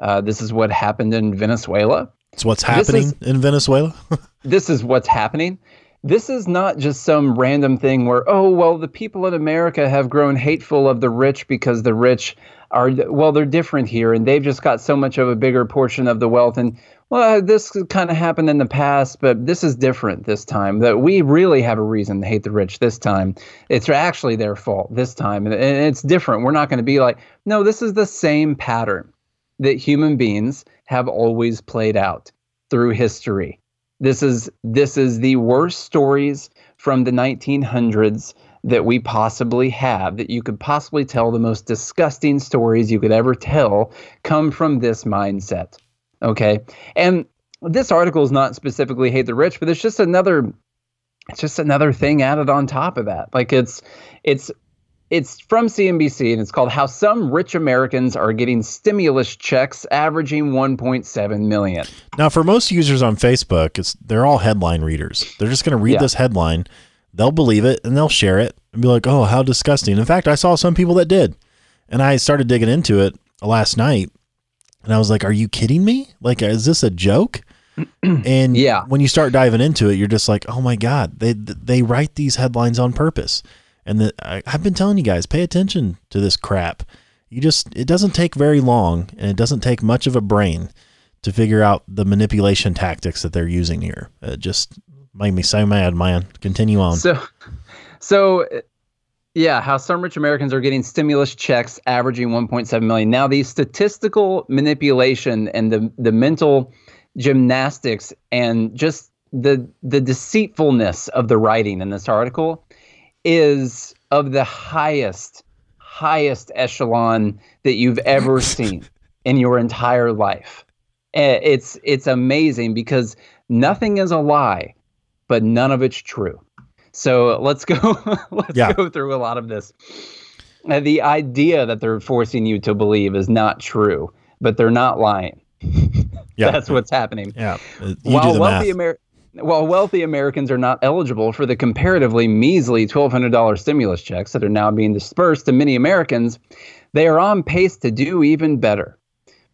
Uh, this is what happened in Venezuela. It's what's happening is, in Venezuela. [laughs] this is what's happening this is not just some random thing where, oh, well, the people in America have grown hateful of the rich because the rich are, well, they're different here and they've just got so much of a bigger portion of the wealth. And, well, this kind of happened in the past, but this is different this time. That we really have a reason to hate the rich this time. It's actually their fault this time. And it's different. We're not going to be like, no, this is the same pattern that human beings have always played out through history this is this is the worst stories from the 1900s that we possibly have that you could possibly tell the most disgusting stories you could ever tell come from this mindset. Okay? And this article is not specifically hate the rich, but it's just another it's just another thing added on top of that. Like it's it's it's from CNBC and it's called How Some Rich Americans Are Getting Stimulus Checks Averaging 1.7 Million. Now, for most users on Facebook, it's they're all headline readers. They're just going to read yeah. this headline, they'll believe it, and they'll share it and be like, "Oh, how disgusting." In fact, I saw some people that did. And I started digging into it last night, and I was like, "Are you kidding me? Like is this a joke?" [clears throat] and yeah. when you start diving into it, you're just like, "Oh my god, they they write these headlines on purpose." And the, I, I've been telling you guys, pay attention to this crap. You just, it doesn't take very long and it doesn't take much of a brain to figure out the manipulation tactics that they're using here. It just made me so mad, man. Continue on. So, so yeah, how some rich Americans are getting stimulus checks averaging 1.7 million. Now, the statistical manipulation and the the mental gymnastics and just the the deceitfulness of the writing in this article is of the highest, highest echelon that you've ever [laughs] seen in your entire life. It's it's amazing because nothing is a lie, but none of it's true. So let's go [laughs] let's yeah. go through a lot of this. Uh, the idea that they're forcing you to believe is not true, but they're not lying. [laughs] yeah. That's what's happening. Yeah. You While wealthy Americans while wealthy Americans are not eligible for the comparatively measly $1,200 stimulus checks that are now being dispersed to many Americans, they are on pace to do even better.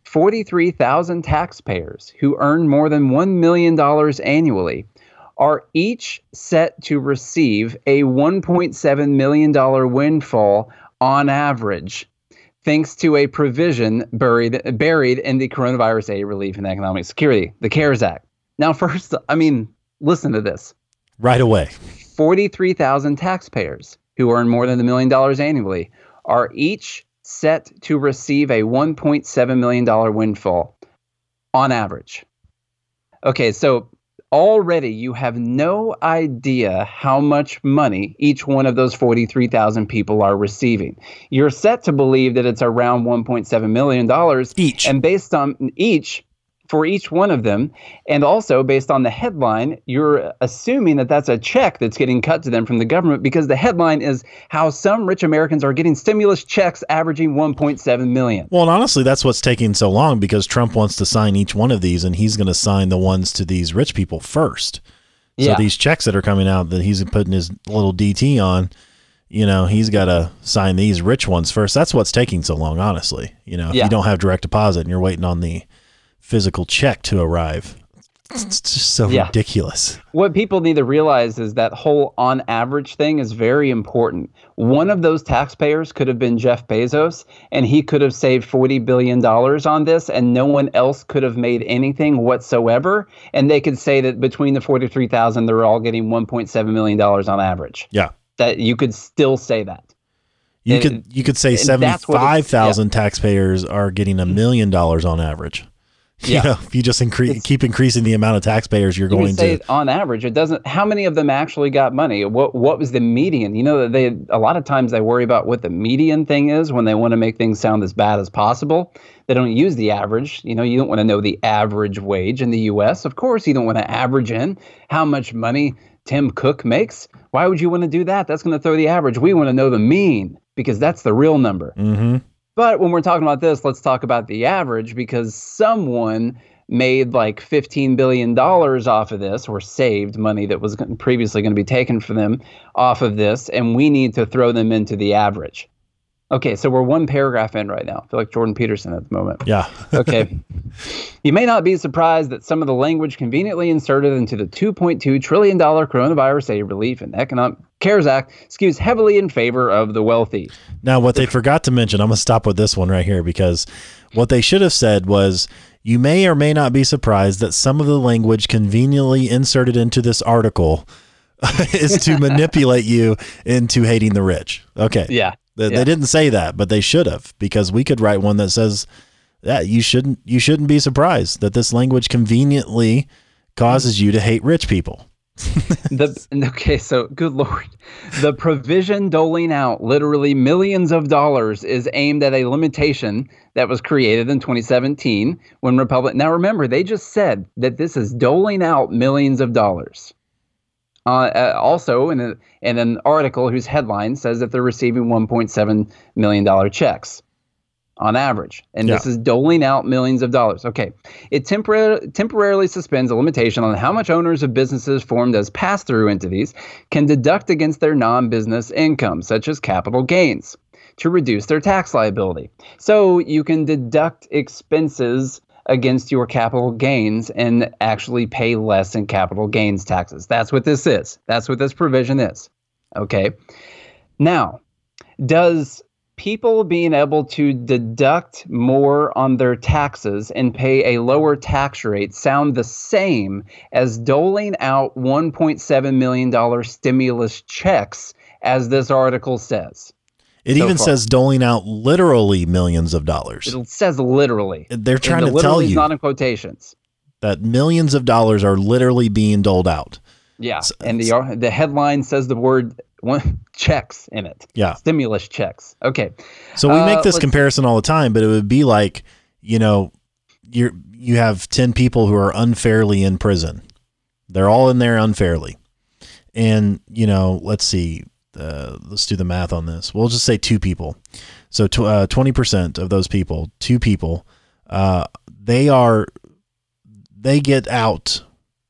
43,000 taxpayers who earn more than $1 million annually are each set to receive a $1.7 million windfall on average, thanks to a provision buried, buried in the Coronavirus Aid, Relief, and Economic Security, the CARES Act. Now, [laughs] first, I mean, listen to this. Right away. 43,000 taxpayers who earn more than a million dollars annually are each set to receive a $1.7 million windfall on average. Okay, so already you have no idea how much money each one of those 43,000 people are receiving. You're set to believe that it's around $1.7 million each. And based on each, for each one of them. And also, based on the headline, you're assuming that that's a check that's getting cut to them from the government because the headline is how some rich Americans are getting stimulus checks averaging 1.7 million. Well, and honestly, that's what's taking so long because Trump wants to sign each one of these and he's going to sign the ones to these rich people first. So yeah. these checks that are coming out that he's putting his little DT on, you know, he's got to sign these rich ones first. That's what's taking so long, honestly. You know, if yeah. you don't have direct deposit and you're waiting on the physical check to arrive. Mm. It's just so yeah. ridiculous. What people need to realize is that whole on average thing is very important. One of those taxpayers could have been Jeff Bezos, and he could have saved $40 billion on this, and no one else could have made anything whatsoever. And they could say that between the 43,000, they're all getting $1.7 million on average. Yeah. That you could still say that. You and, could you could say seventy five thousand yeah. taxpayers are getting a mm. million dollars on average. [laughs] You Yeah. know, if you just increase, keep increasing the amount of taxpayers you're going say to. on average, it doesn't. How many of them actually got money? What what was the median? You know that they a lot of times they worry about what the median thing is when they want to make things sound as bad as possible. They don't use the average. You know, you don't want to know the average wage in the U.S. Of course, you don't want to average in how much money Tim Cook makes. Why would you want to do that? That's going to throw the average. We want to know the mean because that's the real number. hmm But when we're talking about this, let's talk about the average because someone made like $15 billion off of this or saved money that was previously going to be taken from them off of this, and we need to throw them into the average. Okay, so we're one paragraph in right now. I feel like Jordan Peterson at the moment. Yeah. [laughs] Okay. you may not be surprised that some of the language conveniently inserted into the $2.2 trillion coronavirus aid relief and economic CARES Act skews heavily in favor of the wealthy. Now, what they forgot to mention, I'm going to stop with this one right here because what they should have said was you may or may not be surprised that some of the language conveniently inserted into this article [laughs] is to [laughs] manipulate you into hating the rich. Okay. Yeah. They, yeah. they didn't say that, but they should have because we could write one that says that you shouldn't you shouldn't be surprised that this language conveniently causes you to hate rich people. [laughs] the okay so good lord the provision doling out literally millions of dollars is aimed at a limitation that was created in 2017 when republic now remember they just said that this is doling out millions of dollars uh, uh, also in, a, in an article whose headline says that they're receiving 1.7 million dollar checks on average. And this is doling out millions of dollars. Okay. It tempor- temporarily suspends a limitation on how much owners of businesses formed as pass through entities can deduct against their non business income, such as capital gains, to reduce their tax liability. So you can deduct expenses against your capital gains and actually pay less in capital gains taxes. That's what this is. That's what this provision is. Okay. Now, does people being able to deduct more on their taxes and pay a lower tax rate sound the same as doling out $1.7 million stimulus checks, as this article says? It So even far. says doling out literally millions of dollars. It says literally. They're trying the to tell literally is you not in quotations. that millions of dollars are literally being doled out. Yeah, S- and the ar- the headline says the word one, [laughs] checks in it. Yeah. Stimulus checks. Okay. So we Uh, make this comparison all the time, but it would be like, you know, you're you have 10 people who are unfairly in prison. They're all in there unfairly. And, you know, let's see, uh, let's do the math on this. We'll just say two people. So tw- uh, 20% of those people, two people, uh, they are, they get out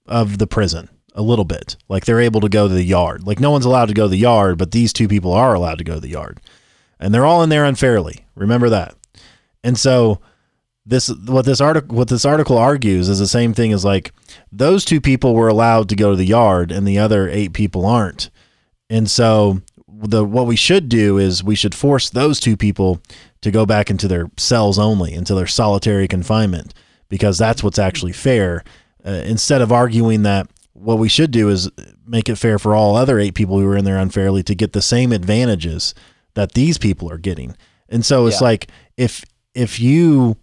of the prison a little bit. Like they're able to go to the yard. Like no one's allowed to go to the yard, but these two people are allowed to go to the yard and they're all in there unfairly. Remember that. And so this what this article what this article argues is the same thing as like those two people were allowed to go to the yard and the other eight people aren't. And so the what we should do is we should force those two people to go back into their cells only, into their solitary confinement because that's what's actually fair uh, instead of arguing that what we should do is make it fair for all other eight people who are in there unfairly to get the same advantages that these people are getting. And so it's Yeah. like if if you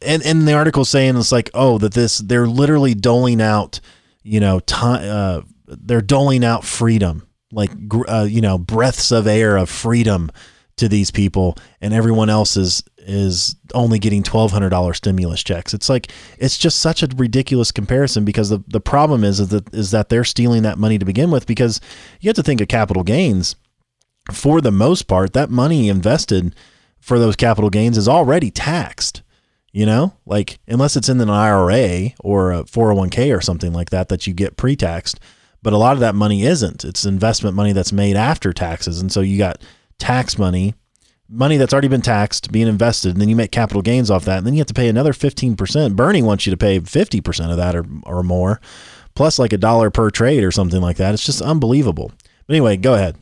and and the article saying it's like oh that this they're literally doling out you know time uh, they're doling out freedom like uh, you know breaths of air of freedom to these people and everyone else is is only getting $1200 stimulus checks. It's like it's just such a ridiculous comparison because the, the problem is, is that is that they're stealing that money to begin with because you have to think of capital gains. For the most part that money invested for those capital gains is already taxed you know? Like unless it's in an IRA or a 401k or something like that that you get pre-taxed but a lot of that money isn't. It's investment money that's made after taxes. And so you got tax money money that's already been taxed being invested and then you make capital gains off that and then you have to pay another 15% bernie wants you to pay 50% of that or, or more plus like a dollar per trade or something like that. It's just unbelievable. But anyway go ahead.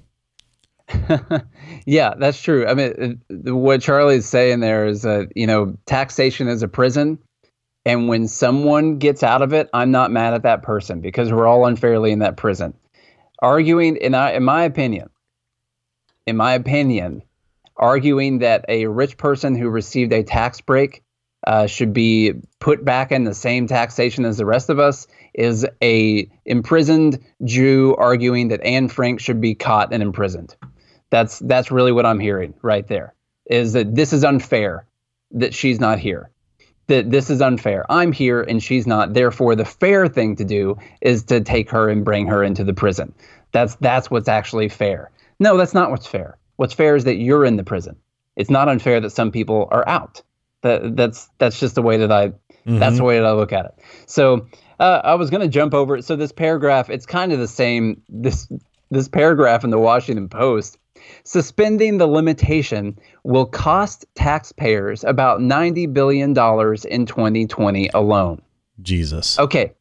[laughs] Yeah, that's true. I mean, uh, what Charlie's saying there is that, you know, taxation is a prison. And when someone gets out of it, I'm not mad at that person because we're all unfairly in that prison. Arguing, in, I, in my opinion, in my opinion, arguing that a rich person who received a tax break uh, should be put back in the same taxation as the rest of us is a imprisoned Jew arguing that Anne Frank should be caught and imprisoned. That's that's really what I'm hearing right there. Is that this is unfair that she's not here. That this is unfair. I'm here and she's not. Therefore, the fair thing to do is to take her and bring her into the prison. That's that's what's actually fair. No, that's not what's fair. What's fair is that you're in the prison. It's not unfair that some people are out. That that's that's just the way that I mm-hmm. that's the way that I look at it. So uh, I was going to jump over it. So this paragraph, it's kind of the same. This this paragraph in the Washington Post, suspending the limitation will cost taxpayers about ninety billion dollars in 2020 alone. Jesus. Okay,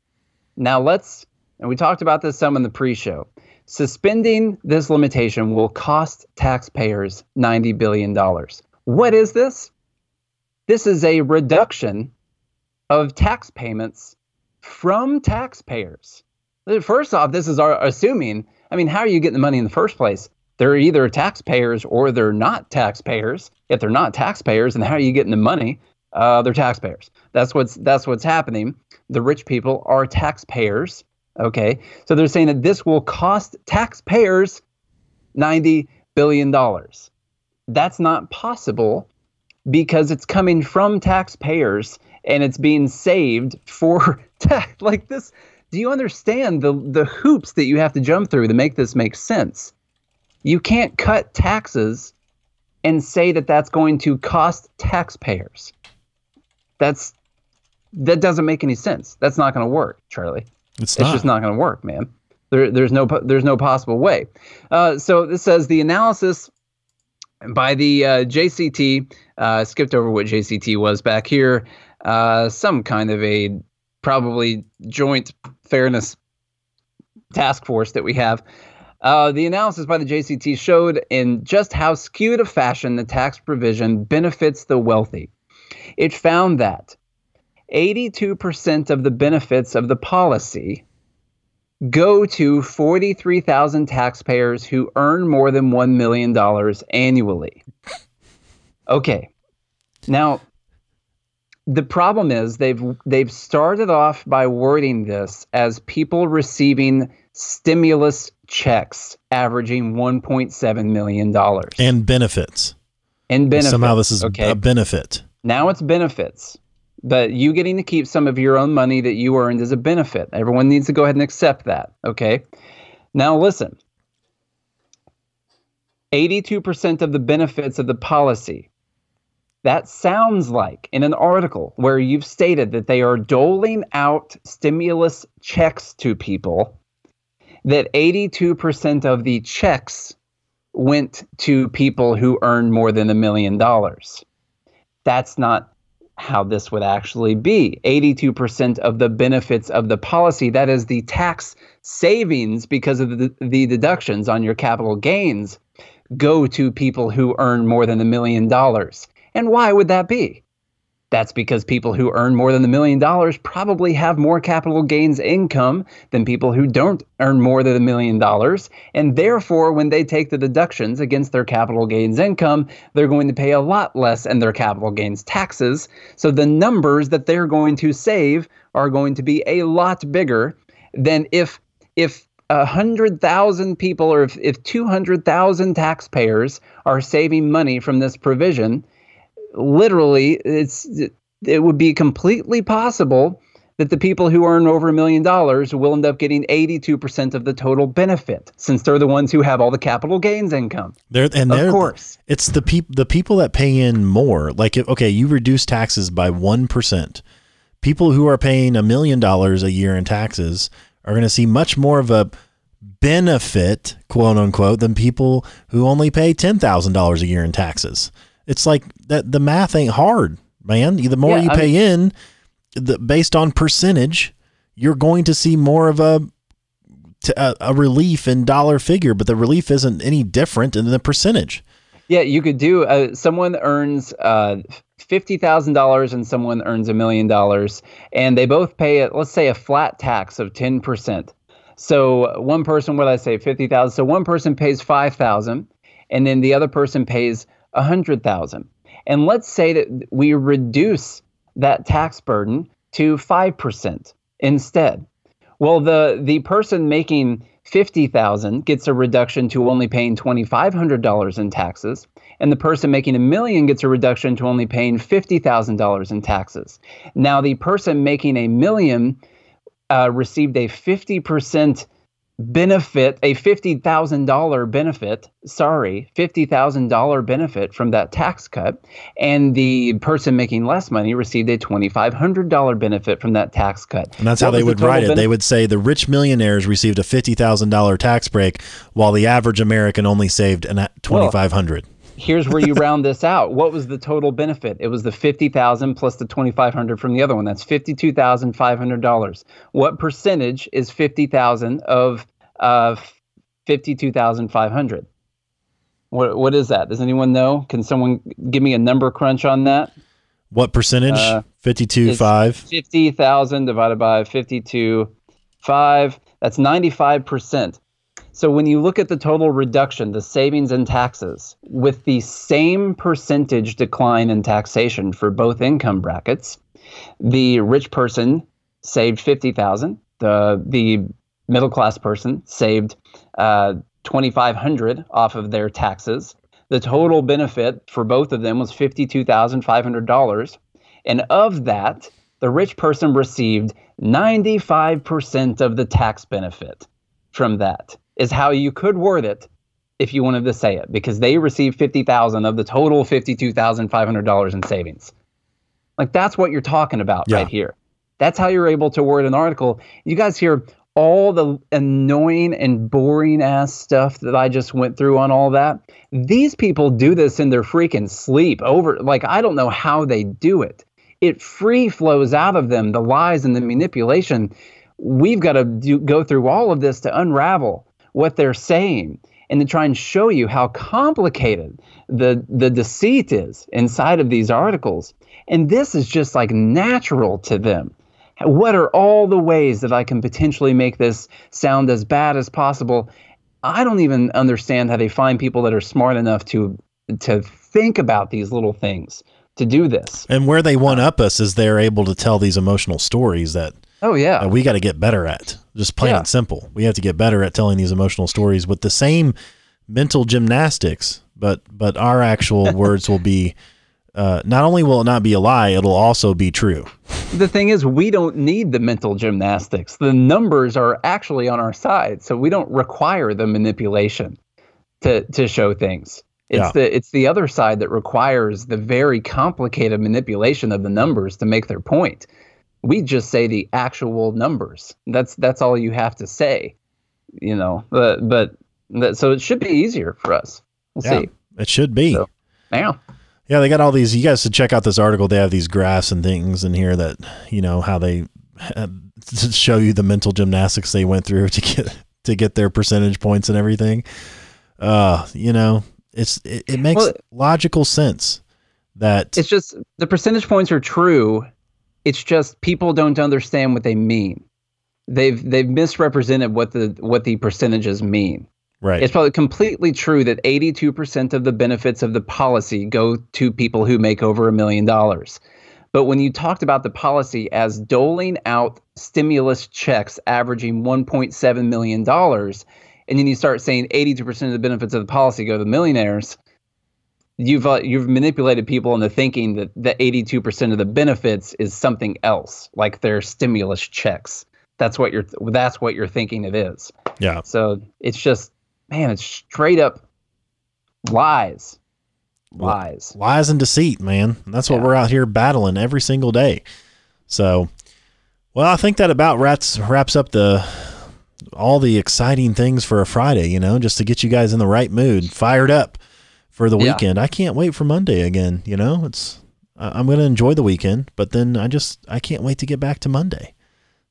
now let's. And we talked about this some in the pre-show. Suspending this limitation will cost taxpayers $90 billion. What is this? This is a reduction of tax payments from taxpayers. First off, this is our assuming, I mean, how are you getting the money in the first place? They're either taxpayers or they're not taxpayers. If they're not taxpayers, then how are you getting the money? Uh, they're taxpayers. That's what's that's what's happening. The rich people are taxpayers Okay. So they're saying that this will cost taxpayers $90 billion. That's not possible because it's coming from taxpayers and it's being saved for [laughs] tax. Like this, do you understand the, the hoops that you have to jump through to make this make sense? You can't cut taxes and say that that's going to cost taxpayers. That's that doesn't make any sense. That's not going to work, Charlie. It's, it's just not going to work, man. There, there's no there's no possible way. Uh, so this says the analysis by the uh, JCT uh, skipped over what JCT was back here. Uh, some kind of a probably joint fairness task force that we have. Uh, the analysis by the JCT showed in just how skewed a fashion the tax provision benefits the wealthy. It found that 82% of the benefits of the policy go to 43,000 taxpayers who earn more than $1 million annually. Okay. Now, the problem is they've they've started off by wording this as people receiving stimulus checks averaging 1.7 million dollars and benefits. And benefits. Somehow this is okay. a benefit. Now it's benefits. But you getting to keep some of your own money that you earned is a benefit. Everyone needs to go ahead and accept that. Okay. Now, listen 82% of the benefits of the policy. That sounds like in an article where you've stated that they are doling out stimulus checks to people, that 82% of the checks went to people who earned more than a million dollars. That's not how this would actually be. 82% of the benefits of the policy, that is the tax savings because of the, the deductions on your capital gains, go to people who earn more than a million dollars. And why would that be? That's because people who earn more than a million dollars probably have more capital gains income than people who don't earn more than a million dollars. And therefore, when they take the deductions against their capital gains income, they're going to pay a lot less in their capital gains taxes. So the numbers that they're going to save are going to be a lot bigger than if if a hundred thousand people or if, if 200,000 taxpayers are saving money from this provision literally, it's it would be completely possible that the people who earn over a million dollars will end up getting 82% of the total benefit since they're the ones who have all the capital gains income. They're, and of course. It's the people the people that pay in more. Like if, okay, you reduce taxes by 1%. People who are paying a million dollars a year in taxes are going to see much more of a benefit, quote unquote, than people who only pay $10,000 a year in taxes. It's like that the math ain't hard, man. The more yeah, you pay mean, in, the, based on percentage, you're going to see more of a, a a relief in dollar figure, but the relief isn't any different in the percentage. Yeah, you could do. Uh, someone earns uh, fifty thousand dollars and someone earns a million dollars, and they both pay, a, let's say, a flat tax of ten percent. So one person, what I say, fifty thousand. So one person pays five thousand, and then the other person pays a hundred thousand. And let's say that we reduce that tax burden to 5% instead. Well, the the person making 50,000 gets a reduction to only paying $2500 in taxes and the person making a million gets a reduction to only paying $50,000 in taxes. Now the person making a million uh, received a 50% benefit, a $50,000 benefit, sorry, $50,000 benefit from that tax cut. And the person making less money received a $2,500 benefit from that tax cut. And that's what how they would the write it. Benefit? They would say the rich millionaires received a $50,000 tax break while the average American only saved an 2500 well, here's where you round this out. What was the total benefit? It was the fifty thousand plus the twenty five hundred from the other one. That's fifty two thousand five hundred dollars. What percentage is fifty thousand of uh, fifty two thousand five hundred? What what is that? Does anyone know? Can someone give me a number crunch on that? What percentage? Uh, fifty two five. Fifty thousand divided by fifty two five. That's ninety five percent. So when you look at the total reduction, the savings in taxes, with the same percentage decline in taxation for both income brackets, the rich person saved 50,000, the the middle class person saved uh, 2,500 off of their taxes. The total benefit for both of them was $52,500. And of that, the rich person received 95% of the tax benefit from that is how you could word it if you wanted to say it because they received 50,000 of the total $52,500 in savings. Like that's what you're talking about yeah. right here. That's how you're able to word an article. You guys hear all the annoying and boring ass stuff that I just went through on all that. These people do this in their freaking sleep over like I don't know how they do it. It free flows out of them the lies and the manipulation. We've got to do, go through all of this to unravel what they're saying and to try and show you how complicated the the deceit is inside of these articles. And this is just like natural to them. What are all the ways that i can potentially make this sound as bad as possible? I don't even understand how they find people that are smart enough to to think about these little things to do this. And where they one up us is they're able to tell these emotional stories that Oh yeah, we got to get better at. Just plain yeah. and simple. We have to get better at telling these emotional stories with the same mental gymnastics, but but our actual [laughs] words will be. Uh, not only will it not be a lie, it'll also be true. The thing is, we don't need the mental gymnastics. The numbers are actually on our side, so we don't require the manipulation to to show things. It's yeah. the it's the other side that requires the very complicated manipulation of the numbers to make their point we just say the actual numbers. That's that's all you have to say, you know. But but that, so it should be easier for us. We'll yeah, see. It should be. So, yeah. Yeah, they got all these. You guys should check out this article. They have these graphs and things in here that you know how they show you the mental gymnastics they went through [laughs] to get to get their percentage points and everything. Uh, you know, it's it, it makes well, logical sense that it's just the percentage points are true it's just people don't understand what they mean. They've they've misrepresented what the what the percentages mean. Right. It's probably completely true that 82% of the benefits of the policy go to people who make over a million dollars. But when you talked about the policy as doling out stimulus checks averaging $1.7 million, and then you start saying 82% of the benefits of the policy go to millionaires, you've uh, you've manipulated people into thinking that the 82% of the benefits is something else like their stimulus checks. That's what you're that's what you're thinking it is. Yeah. So it's just man it's straight up lies. Lies. lies and deceit man. That's what yeah. we're out here battling every single day. So well i think that about wraps wraps up the all the exciting things for a friday you know just to get you guys in the right mood fired up for the yeah. weekend. I can't wait for Monday again. You know, it's I'm going to enjoy the weekend, but then I just I can't wait to get back to Monday.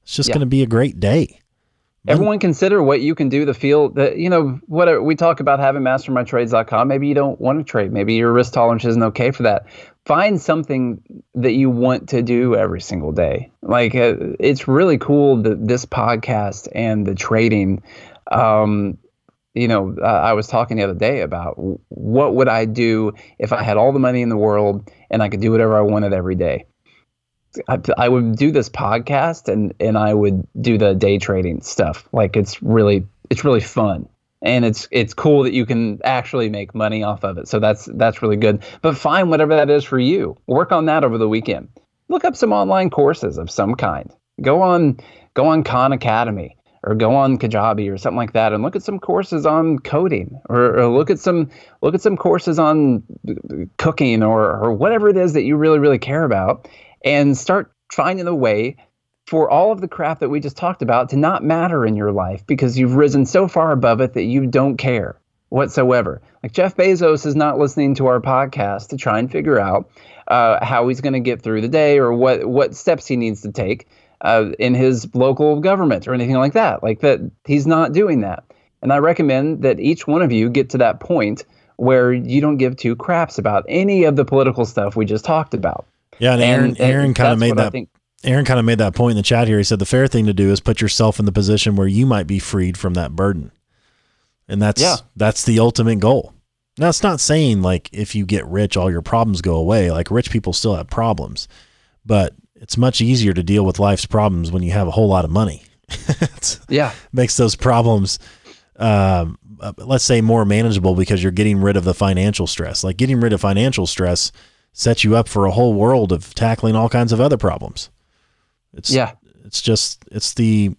It's just yeah. going to be a great day. Everyone consider what you can do to feel that you know what we talk about having mastermytrades.com. Maybe you don't want to trade. Maybe your risk tolerance isn't okay for that. Find something that you want to do every single day. Like uh, it's really cool that this podcast and the trading um, you know, uh, I was talking the other day about what would I do if I had all the money in the world and I could do whatever I wanted every day. I, I would do this podcast and and I would do the day trading stuff. Like it's really it's really fun and it's it's cool that you can actually make money off of it. So that's that's really good. But find whatever that is for you. Work on that over the weekend. Look up some online courses of some kind. Go on go on Khan Academy or go on Kajabi or something like that and look at some courses on coding or, or look at some look at some courses on cooking or or whatever it is that you really really care about and start finding a way for all of the crap that we just talked about to not matter in your life because you've risen so far above it that you don't care whatsoever. Like Jeff Bezos is not listening to our podcast to try and figure out uh, how he's going to get through the day or what what steps he needs to take uh, in his local government or anything like that. Like that, he's not doing that. And I recommend that each one of you get to that point where you don't give two craps about any of the political stuff we just talked about. Yeah, and Aaron, and, Aaron kind of made that. Aaron kind of made that point in the chat here. He said the fair thing to do is put yourself in the position where you might be freed from that burden. And that's yeah. that's the ultimate goal. Now it's not saying like if you get rich all your problems go away. Like rich people still have problems. But it's much easier to deal with life's problems when you have a whole lot of money. [laughs] yeah. Makes those problems um, uh, let's say more manageable because you're getting rid of the financial stress. Like getting rid of financial stress sets you up for a whole world of tackling all kinds of other problems. It's yeah. It's just it's the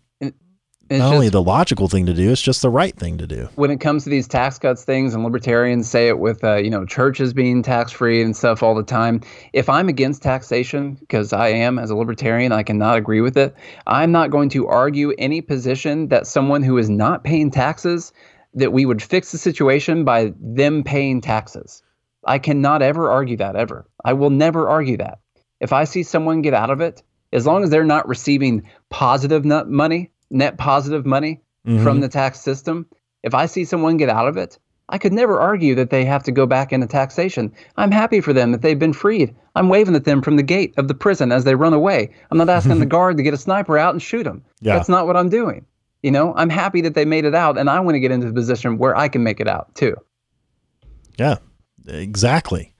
it's not just, only the logical thing to do, it's just the right thing to do. When it comes to these tax cuts things, and libertarians say it with, uh, you know, churches being tax free and stuff all the time. If I'm against taxation, because I am as a libertarian, I cannot agree with it. I'm not going to argue any position that someone who is not paying taxes that we would fix the situation by them paying taxes. I cannot ever argue that ever. I will never argue that. If I see someone get out of it as long as they're not receiving positive money, net positive money mm-hmm. from the tax system, if I see someone get out of it, I could never argue that they have to go back into taxation. I'm happy for them that they've been freed. I'm waving at them from the gate of the prison as they run away. I'm not asking the [laughs] guard to get a sniper out and shoot them. Yeah. That's not what I'm doing. You know, I'm happy that they made it out, and I want to get into the position where I can make it out too. Yeah, exactly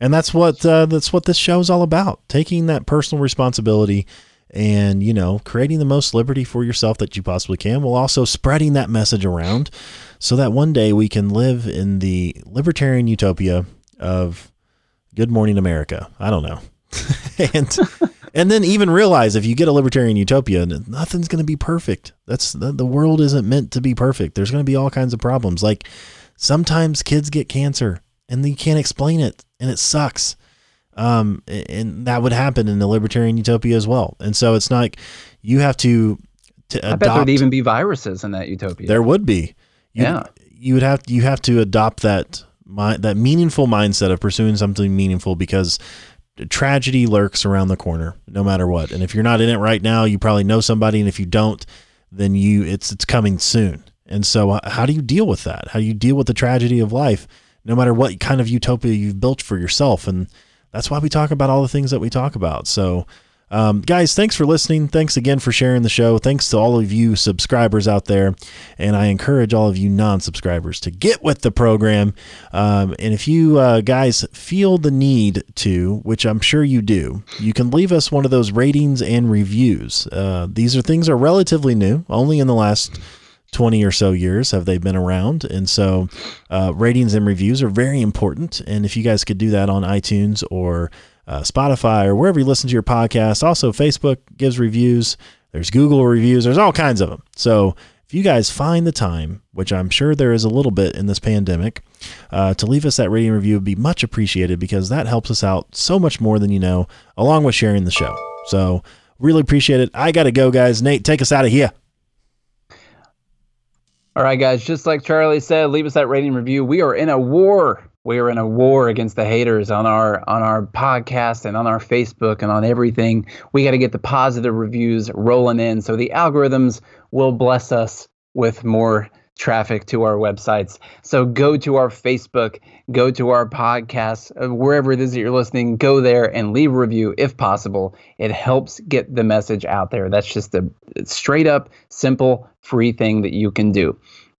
and that's what uh, that's what this show is all about taking that personal responsibility and you know creating the most liberty for yourself that you possibly can while also spreading that message around so that one day we can live in the libertarian utopia of good morning america. I don't know. [laughs] And and then even realize if you get a libertarian utopia nothing's going to be perfect. That's the, the world isn't meant to be perfect. There's going to be all kinds of problems. Like sometimes kids get cancer and you can't explain it and it sucks. Um, and that would happen in the libertarian utopia as well. And so it's not like you have to, to I adopt, bet there'd even be viruses in that utopia. There would be. You'd, yeah. You would have you have to adopt that my, that meaningful mindset of pursuing something meaningful because tragedy lurks around the corner no matter what. And if you're not in it right now, you probably know somebody and if you don't, then you it's it's coming soon. And so uh, how do you deal with that? How do you deal with the tragedy of life? no matter what kind of utopia you've built for yourself. And that's why we talk about all the things that we talk about. So, um, guys, thanks for listening. Thanks again for sharing the show. Thanks to all of you subscribers out there. And I encourage all of you non subscribers to get with the program. Um, and if you uh, guys feel the need to, which I'm sure you do, you can leave us one of those ratings and reviews. Uh, these are things are relatively new, only in the last 20 or so years have they been around. And so uh, ratings and reviews are very important. And if you guys could do that on iTunes or uh, Spotify or wherever you listen to your podcast, also Facebook gives reviews. There's Google reviews. There's all kinds of them. So if you guys find the time, which I'm sure there is a little bit in this pandemic, uh, to leave us that rating review would be much appreciated because that helps us out so much more than you know, along with sharing the show. So really appreciate it. I got to go, guys. Nate, take us out of here. All right, guys, just like Charlie said, leave us that rating review. We are in a war. We are in a war against the haters on our on our podcast and on our Facebook and on everything. We got to get the positive reviews rolling in so the algorithms will bless us with more traffic to our websites. So go to our Facebook, go to our podcast, uh, wherever it is that you're listening, go there and leave a review if possible. It helps get the message out there. That's just a straight up, simple, free thing that you can do.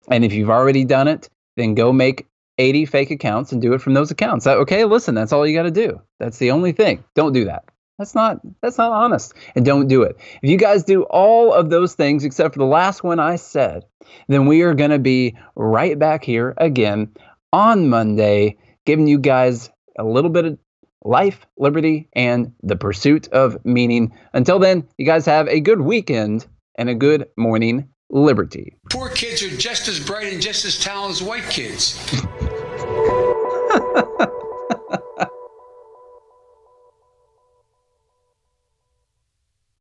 And if you've already done it, then go make 80 fake accounts and do it from those accounts. Okay, listen, that's all you got to do. That's the only thing. Don't do that. That's not that's not honest. And don't do it. If you guys do all of those things except for the last one I said, then we are going to be right back here again on Monday, giving you guys a little bit of life, liberty, and the pursuit of meaning. Until then, you guys have a good weekend and a good morning, liberty. Poor kids are just as bright and just as talented as white kids. [laughs]